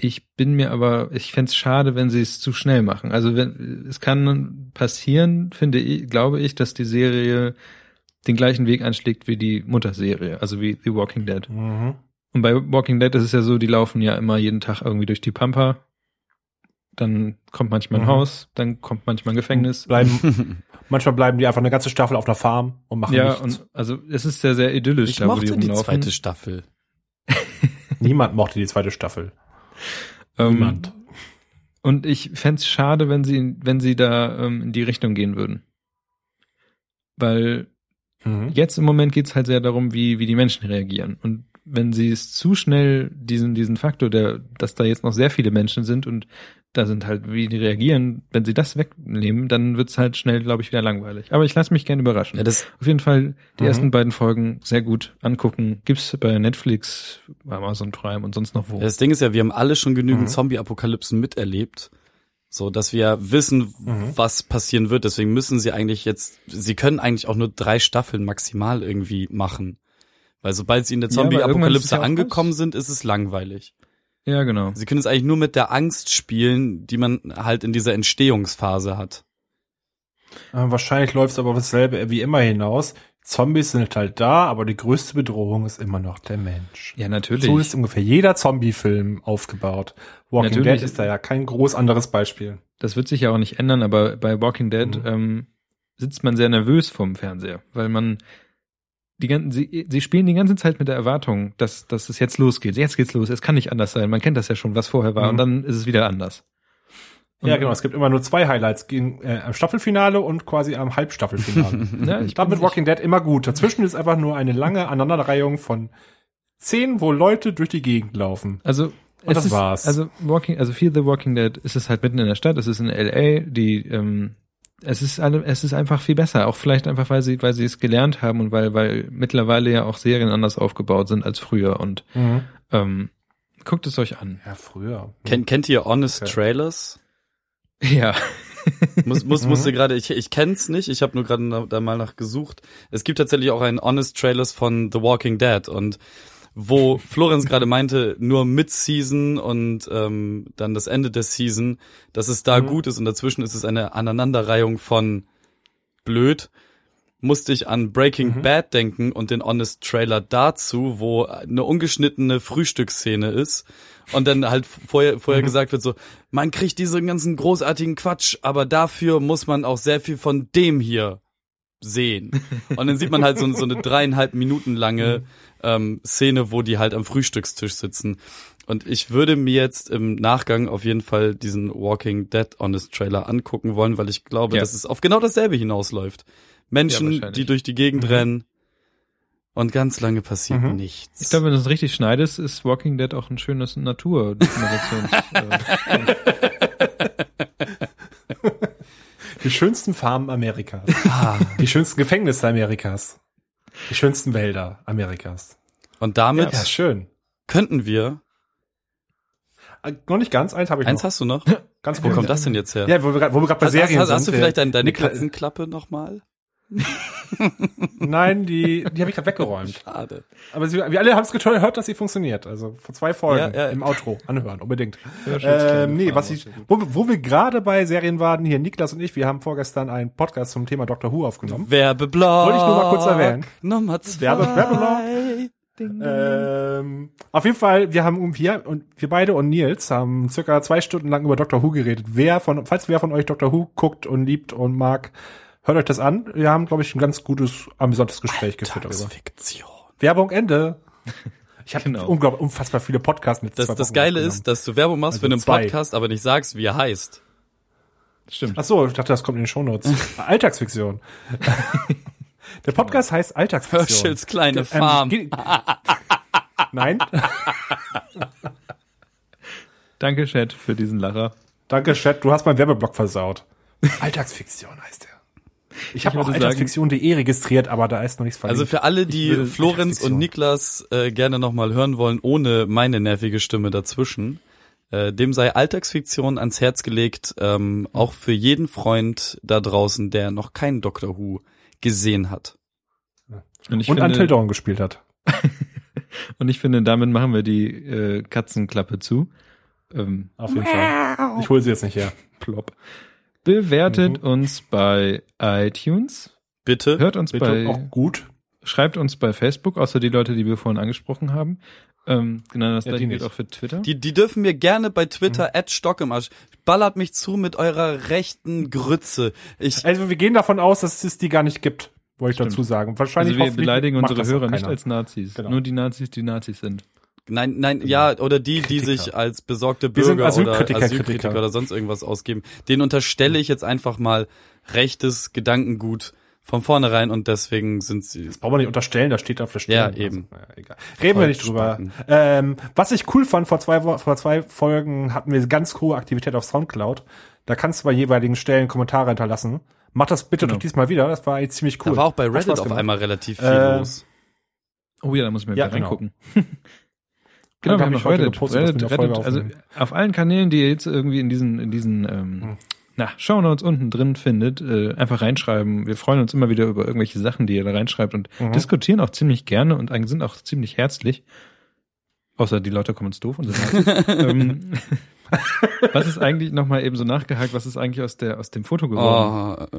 ich bin mir aber, ich fänd's schade, wenn sie es zu schnell machen. Also wenn es kann passieren, finde ich, glaube ich, dass die Serie den gleichen Weg einschlägt wie die Mutterserie, also wie The Walking Dead. Mhm. Und bei Walking Dead ist es ja so, die laufen ja immer jeden Tag irgendwie durch die Pampa. Dann kommt manchmal ein Mhm. Haus, dann kommt manchmal ein Gefängnis. Bleiben, [LAUGHS] manchmal bleiben die einfach eine ganze Staffel auf einer Farm und machen Ja, nichts. und also es ist sehr, sehr idyllisch ich da, wo die mochte die rumlaufen. zweite Staffel. [LAUGHS] [LAUGHS] Niemand mochte die zweite Staffel. Ähm, Niemand. Und ich fänd's schade, wenn sie, wenn sie da ähm, in die Richtung gehen würden. Weil Mhm. jetzt im Moment geht's halt sehr darum, wie, wie die Menschen reagieren. Und wenn sie es zu schnell diesen diesen Faktor, der, dass da jetzt noch sehr viele Menschen sind und da sind halt, wie die reagieren, wenn sie das wegnehmen, dann wird's halt schnell, glaube ich, wieder langweilig. Aber ich lasse mich gerne überraschen. Ja, das, Auf jeden Fall die Mhm. ersten beiden Folgen sehr gut angucken. Gibt's bei Netflix, bei Amazon Prime und sonst noch wo. das Ding ist ja, wir haben alle schon genügend Mhm. Zombie-Apokalypsen miterlebt. So, dass wir wissen, Mhm. was passieren wird. Deswegen müssen sie eigentlich jetzt, sie können eigentlich auch nur drei Staffeln maximal irgendwie machen. Weil sobald sie in der Zombie-Apokalypse ja angekommen sind, ist es langweilig. Ja, genau. Sie können es eigentlich nur mit der Angst spielen, die man halt in dieser Entstehungsphase hat. Äh, wahrscheinlich läuft es aber auf dasselbe wie immer hinaus. Zombies sind halt da, aber die größte Bedrohung ist immer noch der Mensch. Ja, natürlich. So ist ungefähr jeder Zombie-Film aufgebaut. Walking Natürlich. Dead ist da ja kein groß anderes Beispiel. Das wird sich ja auch nicht ändern, aber bei Walking Dead Mhm. ähm, sitzt man sehr nervös vorm Fernseher, weil man die ganzen, sie, sie spielen die ganze Zeit mit der Erwartung, dass, dass es jetzt losgeht. Jetzt geht's los. Es kann nicht anders sein. Man kennt das ja schon, was vorher war, Mhm. und dann ist es wieder anders. Und- ja, genau. Es gibt immer nur zwei Highlights gegen, äh, am Staffelfinale und quasi am Halbstaffelfinale. [LAUGHS] Ja, ich Damit bin- Walking Dead immer gut. Dazwischen ist einfach nur eine lange Aneinanderreihung von Szenen, wo Leute durch die Gegend laufen. Also Und es das ist, war's. Also Walking, also Fear the Walking Dead ist es halt mitten in der Stadt. Es ist in LA. Die, ähm, es ist alle, es ist einfach viel besser. Auch vielleicht einfach, weil sie, weil sie es gelernt haben und weil, weil mittlerweile ja auch Serien anders aufgebaut sind als früher. Und ähm, guckt es euch an. Ja, früher. Kennt, kennt ihr Honest Okay. Trailers? Ja. [LAUGHS] Muss, muss, Mhm. musste gerade, ich, ich kenn's nicht, ich habe nur gerade da, da mal nach gesucht. Es gibt tatsächlich auch einen Honest Trailers von The Walking Dead und wo Florenz gerade meinte, nur Mid-Season und ähm, dann das Ende der Season, dass es da Mhm. gut ist und dazwischen ist es eine Aneinanderreihung von blöd, musste ich an Breaking Mhm. Bad denken und den Honest Trailer dazu, wo eine ungeschnittene Frühstücksszene ist und dann halt vorher, vorher Mhm. gesagt wird so, man kriegt diesen ganzen großartigen Quatsch, aber dafür muss man auch sehr viel von dem hier sehen. Und dann sieht man halt so, so eine dreieinhalb Minuten lange ähm, Szene, wo die halt am Frühstückstisch sitzen. Und ich würde mir jetzt im Nachgang auf jeden Fall diesen Walking Dead Honest Trailer angucken wollen, weil ich glaube, Ja. dass es auf genau dasselbe hinausläuft. Menschen, wahrscheinlich. die durch die Gegend Mhm. rennen und ganz lange passiert Mhm. nichts. Ich glaube, wenn du es richtig schneidest, ist Walking Dead auch ein schönes Natur-Dokumentations. [LAUGHS] äh, Die schönsten Farmen Amerikas. Ah. Die schönsten Gefängnisse Amerikas. Die schönsten Wälder Amerikas. Und damit Ja, schön. könnten wir, Äh, noch nicht ganz, eins habe ich eins noch. hast du noch? Ganz Wo kommt das denn jetzt her? Ja, wo wir grad- wo wir gerade bei hast, Serien hast, hast sind. du vielleicht deine, deine Nikla- Katzenklappe nochmal? Nein, die, die habe ich gerade weggeräumt. Schade. Aber sie, wir alle haben es gehört, dass sie funktioniert. Also vor zwei Folgen Ja, ja. im Outro anhören, unbedingt. Hörschutzkleine Ähm, nee, was ich, wo, wir- wo wir gerade bei Serien waren, hier Niklas und ich, wir haben vorgestern einen Podcast zum Thema Doctor Who aufgenommen. Werbeblock. Wollte ich nur mal kurz erwähnen. Nummer zwei. Werbe- Werbeblock. Ähm, auf jeden Fall, wir haben um hier und wir beide und Nils haben circa zwei Stunden lang über Doctor Who geredet. Wer von, falls wer von euch Doctor Who guckt und liebt und mag, hört euch das an. Wir haben, glaube ich, ein ganz gutes, amüsantes Gespräch geführt darüber. Fiktion. Werbung Ende. [LAUGHS] Ich habe Genau. unglaublich unfassbar viele Podcasts mit Das, das Wochen Geile ist, dass du Werbung machst Also für einen zwei. Podcast, aber nicht sagst, wie er heißt. Stimmt. Ach so, ich dachte, das kommt in den Shownotes. [LAUGHS] Alltagsfiktion. [LAUGHS] Der Podcast heißt Alltagsfiktion. Herschels kleine Ähm, Farm. Nein, Danke, Chat, für diesen Lacher. danke Chat, du hast meinen Werbeblock versaut. Alltagsfiktion heißt er. Ich habe auch sagen- alltagsfiktion.de registriert, aber da ist noch nichts verlinkt. Also für alle, die Florenz und Niklas äh, gerne nochmal hören wollen, ohne meine nervige Stimme dazwischen, äh, dem sei Alltagsfiktion ans Herz gelegt, ähm, auch für jeden Freund da draußen, der noch keinen Doctor Who gesehen hat. Und ich und finde, Until Dawn gespielt hat. [LAUGHS] und ich finde, damit machen wir die äh, Katzenklappe zu. Ähm, Auf jeden Fall. Ich hole sie jetzt nicht her. plopp. Bewertet Mhm. uns bei iTunes. Bitte? Hört uns Bitte bei, auch gut. schreibt uns bei Facebook, außer die Leute, die wir vorhin angesprochen haben. Ähm, genau, das Ja, gleiche gilt auch für Twitter. Die, die dürfen mir gerne bei Twitter Mhm. at Stock im Arsch. Ballert mich zu mit eurer rechten Grütze. Ich, Also wir gehen davon aus, dass es die gar nicht gibt, wollte ich Stimmt. dazu sagen. Wahrscheinlich also wir beleidigen unsere Hörer nicht als Nazis. Genau. Nur die Nazis, die Nazis sind. Nein, nein, ja, oder die, die Kritiker. sich als besorgte Bürger oder Asylkritiker, Asylkritiker Kritiker. oder sonst irgendwas ausgeben. Den unterstelle ich jetzt einfach mal rechtes Gedankengut, von vornherein und deswegen sind sie. Das braucht man nicht unterstellen, das steht auf der Stelle. Ja, eben. Also, naja, egal. Reden wir nicht drüber. Ähm, was ich cool fand, vor zwei, vor zwei Folgen hatten wir ganz hohe Aktivität auf Soundcloud. Da kannst du bei jeweiligen Stellen Kommentare hinterlassen. Mach das bitte Genau. doch diesmal wieder, das war eigentlich ziemlich cool. Da war auch bei Hat Reddit auf einmal relativ viel Äh, los. Oh ja, da muss ich mir Ja, wieder genau. reingucken. [LAUGHS] Genau, wir hab haben noch heute Reddit. gepostet, Reddit, Reddit also auf allen Kanälen, die ihr jetzt irgendwie in diesen, in diesen ähm, Hm. na, Shownotes unten drin findet, äh, einfach reinschreiben. Wir freuen uns immer wieder über irgendwelche Sachen, die ihr da reinschreibt und Mhm. diskutieren auch ziemlich gerne und eigentlich sind auch ziemlich herzlich. Außer die Leute kommen uns doof und sind heiß. [LAUGHS] ähm, [LAUGHS] was ist eigentlich nochmal eben so nachgehakt, was ist eigentlich aus der aus dem Foto geworden? Oh,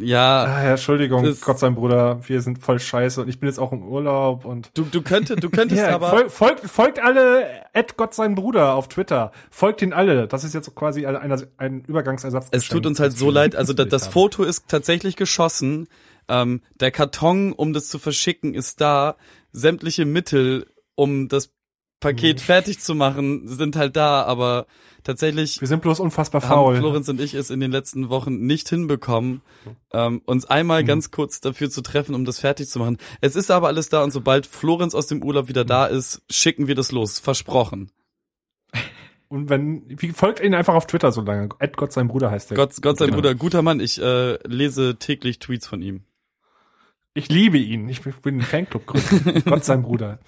ja, Ah, ja, Entschuldigung, Das- Gott sein Bruder, wir sind voll scheiße und ich bin jetzt auch im Urlaub und du, du könntest, du könntest [LAUGHS] Ja, aber. fol folgt, folgt alle at Gott sein Bruder auf Twitter. Folgt ihn alle. Das ist jetzt quasi ein, ein, ein Übergangsersatz. Es tut uns halt so leid, also da, das Foto ist tatsächlich geschossen. Ähm, der Karton, um das zu verschicken, ist da. Sämtliche Mittel, um das Paket fertig zu machen, sind halt da, aber tatsächlich Wir sind bloß unfassbar faul. Florenz und ich es in den letzten Wochen nicht hinbekommen, ähm, uns einmal ganz kurz dafür zu treffen, um das fertig zu machen. Es ist aber alles da und sobald Florenz aus dem Urlaub wieder da ist, schicken wir das los. Versprochen. [LAUGHS] Und wenn, wie folgt ihn einfach auf Twitter so lange. At Gott sein Bruder heißt der. Gott, Gott sei Genau. Bruder, guter Mann, ich äh, lese täglich Tweets von ihm. Ich liebe ihn. Ich bin ein Fanclub gründen. [LAUGHS] Gott sein Bruder.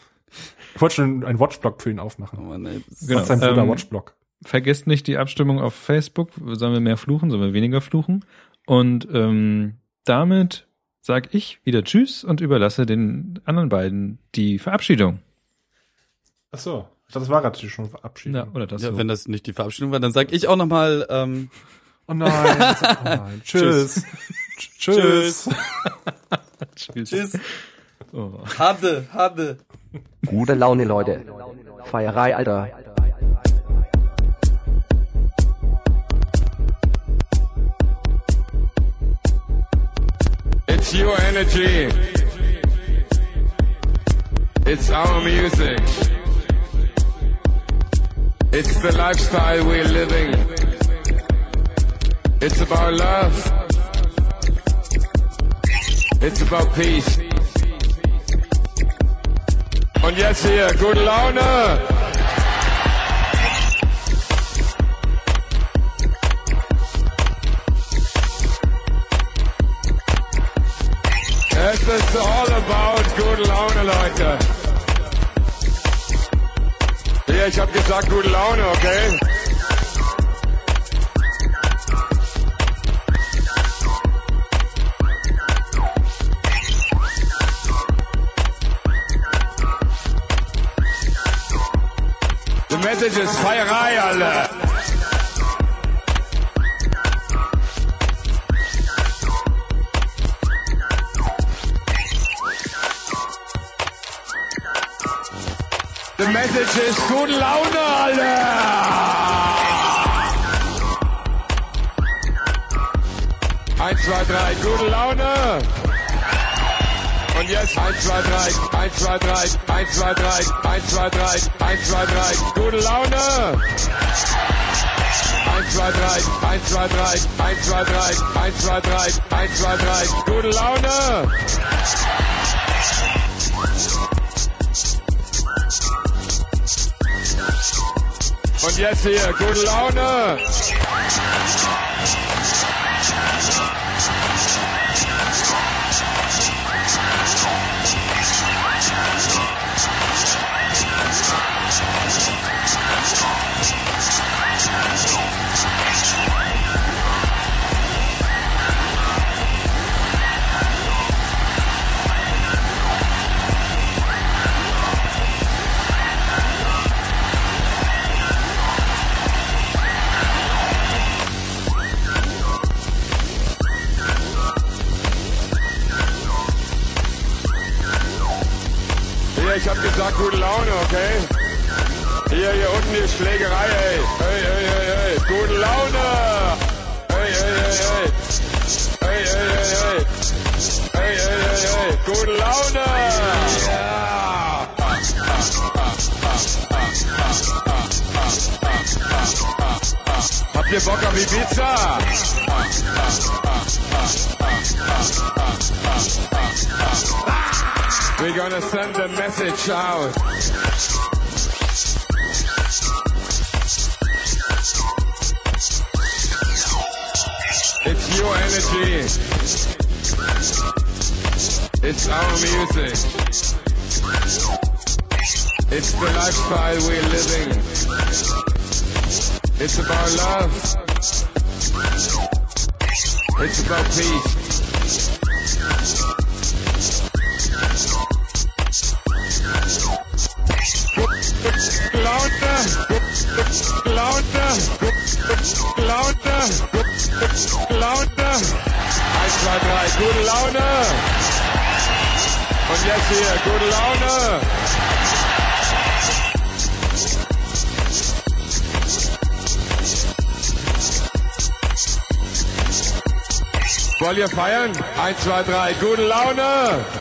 Ich wollte schon einen Watchblog für ihn Oh aufmachen. Mann, ey, das- Genau. Gott sein Bruder Ähm, Watchblog. Vergesst nicht die Abstimmung auf Facebook. Sollen wir mehr fluchen, sollen wir weniger fluchen? Und ähm, damit sag ich wieder Tschüss und überlasse den anderen beiden die Verabschiedung. Ach so. Das war gerade schon verabschiedet. Ja, oder das Ja, so. wenn das nicht die Verabschiedung war, dann sag ich auch noch mal ähm, Oh nein. Oh nein. [LAUGHS] Tschüss. Tschüss. Tschüss. Tschüss. [LAUGHS] [LAUGHS] Oh. Hatte, hatte. Gute Laune, Leute. Feierei, Alter. It's your energy. It's our music. It's the lifestyle we're living. It's about love. It's about peace. Und jetzt hier, gute Laune. Es ist all about gute Laune, Leute. Hier, ich hab gesagt gute Laune, okay? Message is Feierei, alle. The message is gute Laune, alle. Eins, zwei, drei, gute Laune. Und jetzt eins, zwei, drei, eins, zwei, drei, eins, zwei, drei, eins, zwei, drei, eins, zwei, drei, gute Laune. Eins, zwei, drei, eins, zwei, drei, eins, zwei, drei, eins, zwei, drei, eins, zwei, drei, gute Laune. Und jetzt hier, gute Laune. Ich hab gesagt, gute Laune, okay? Hier, hier unten die Schlägerei, ey. Hey, hey, hey, hey. Gute Laune. Hey, hey, hey, hey. Hey, hey, hey, hey. Hey, hey, hey, hey. Gute Laune. Habt ihr Bock auf Ibiza? We're gonna send a message out. Your energy. It's our music. It's the lifestyle we're living. It's about love. It's about peace. Drei, gute Laune. Und jetzt hier, gute Laune. Wollt ihr feiern? Eins, zwei, drei, gute Laune.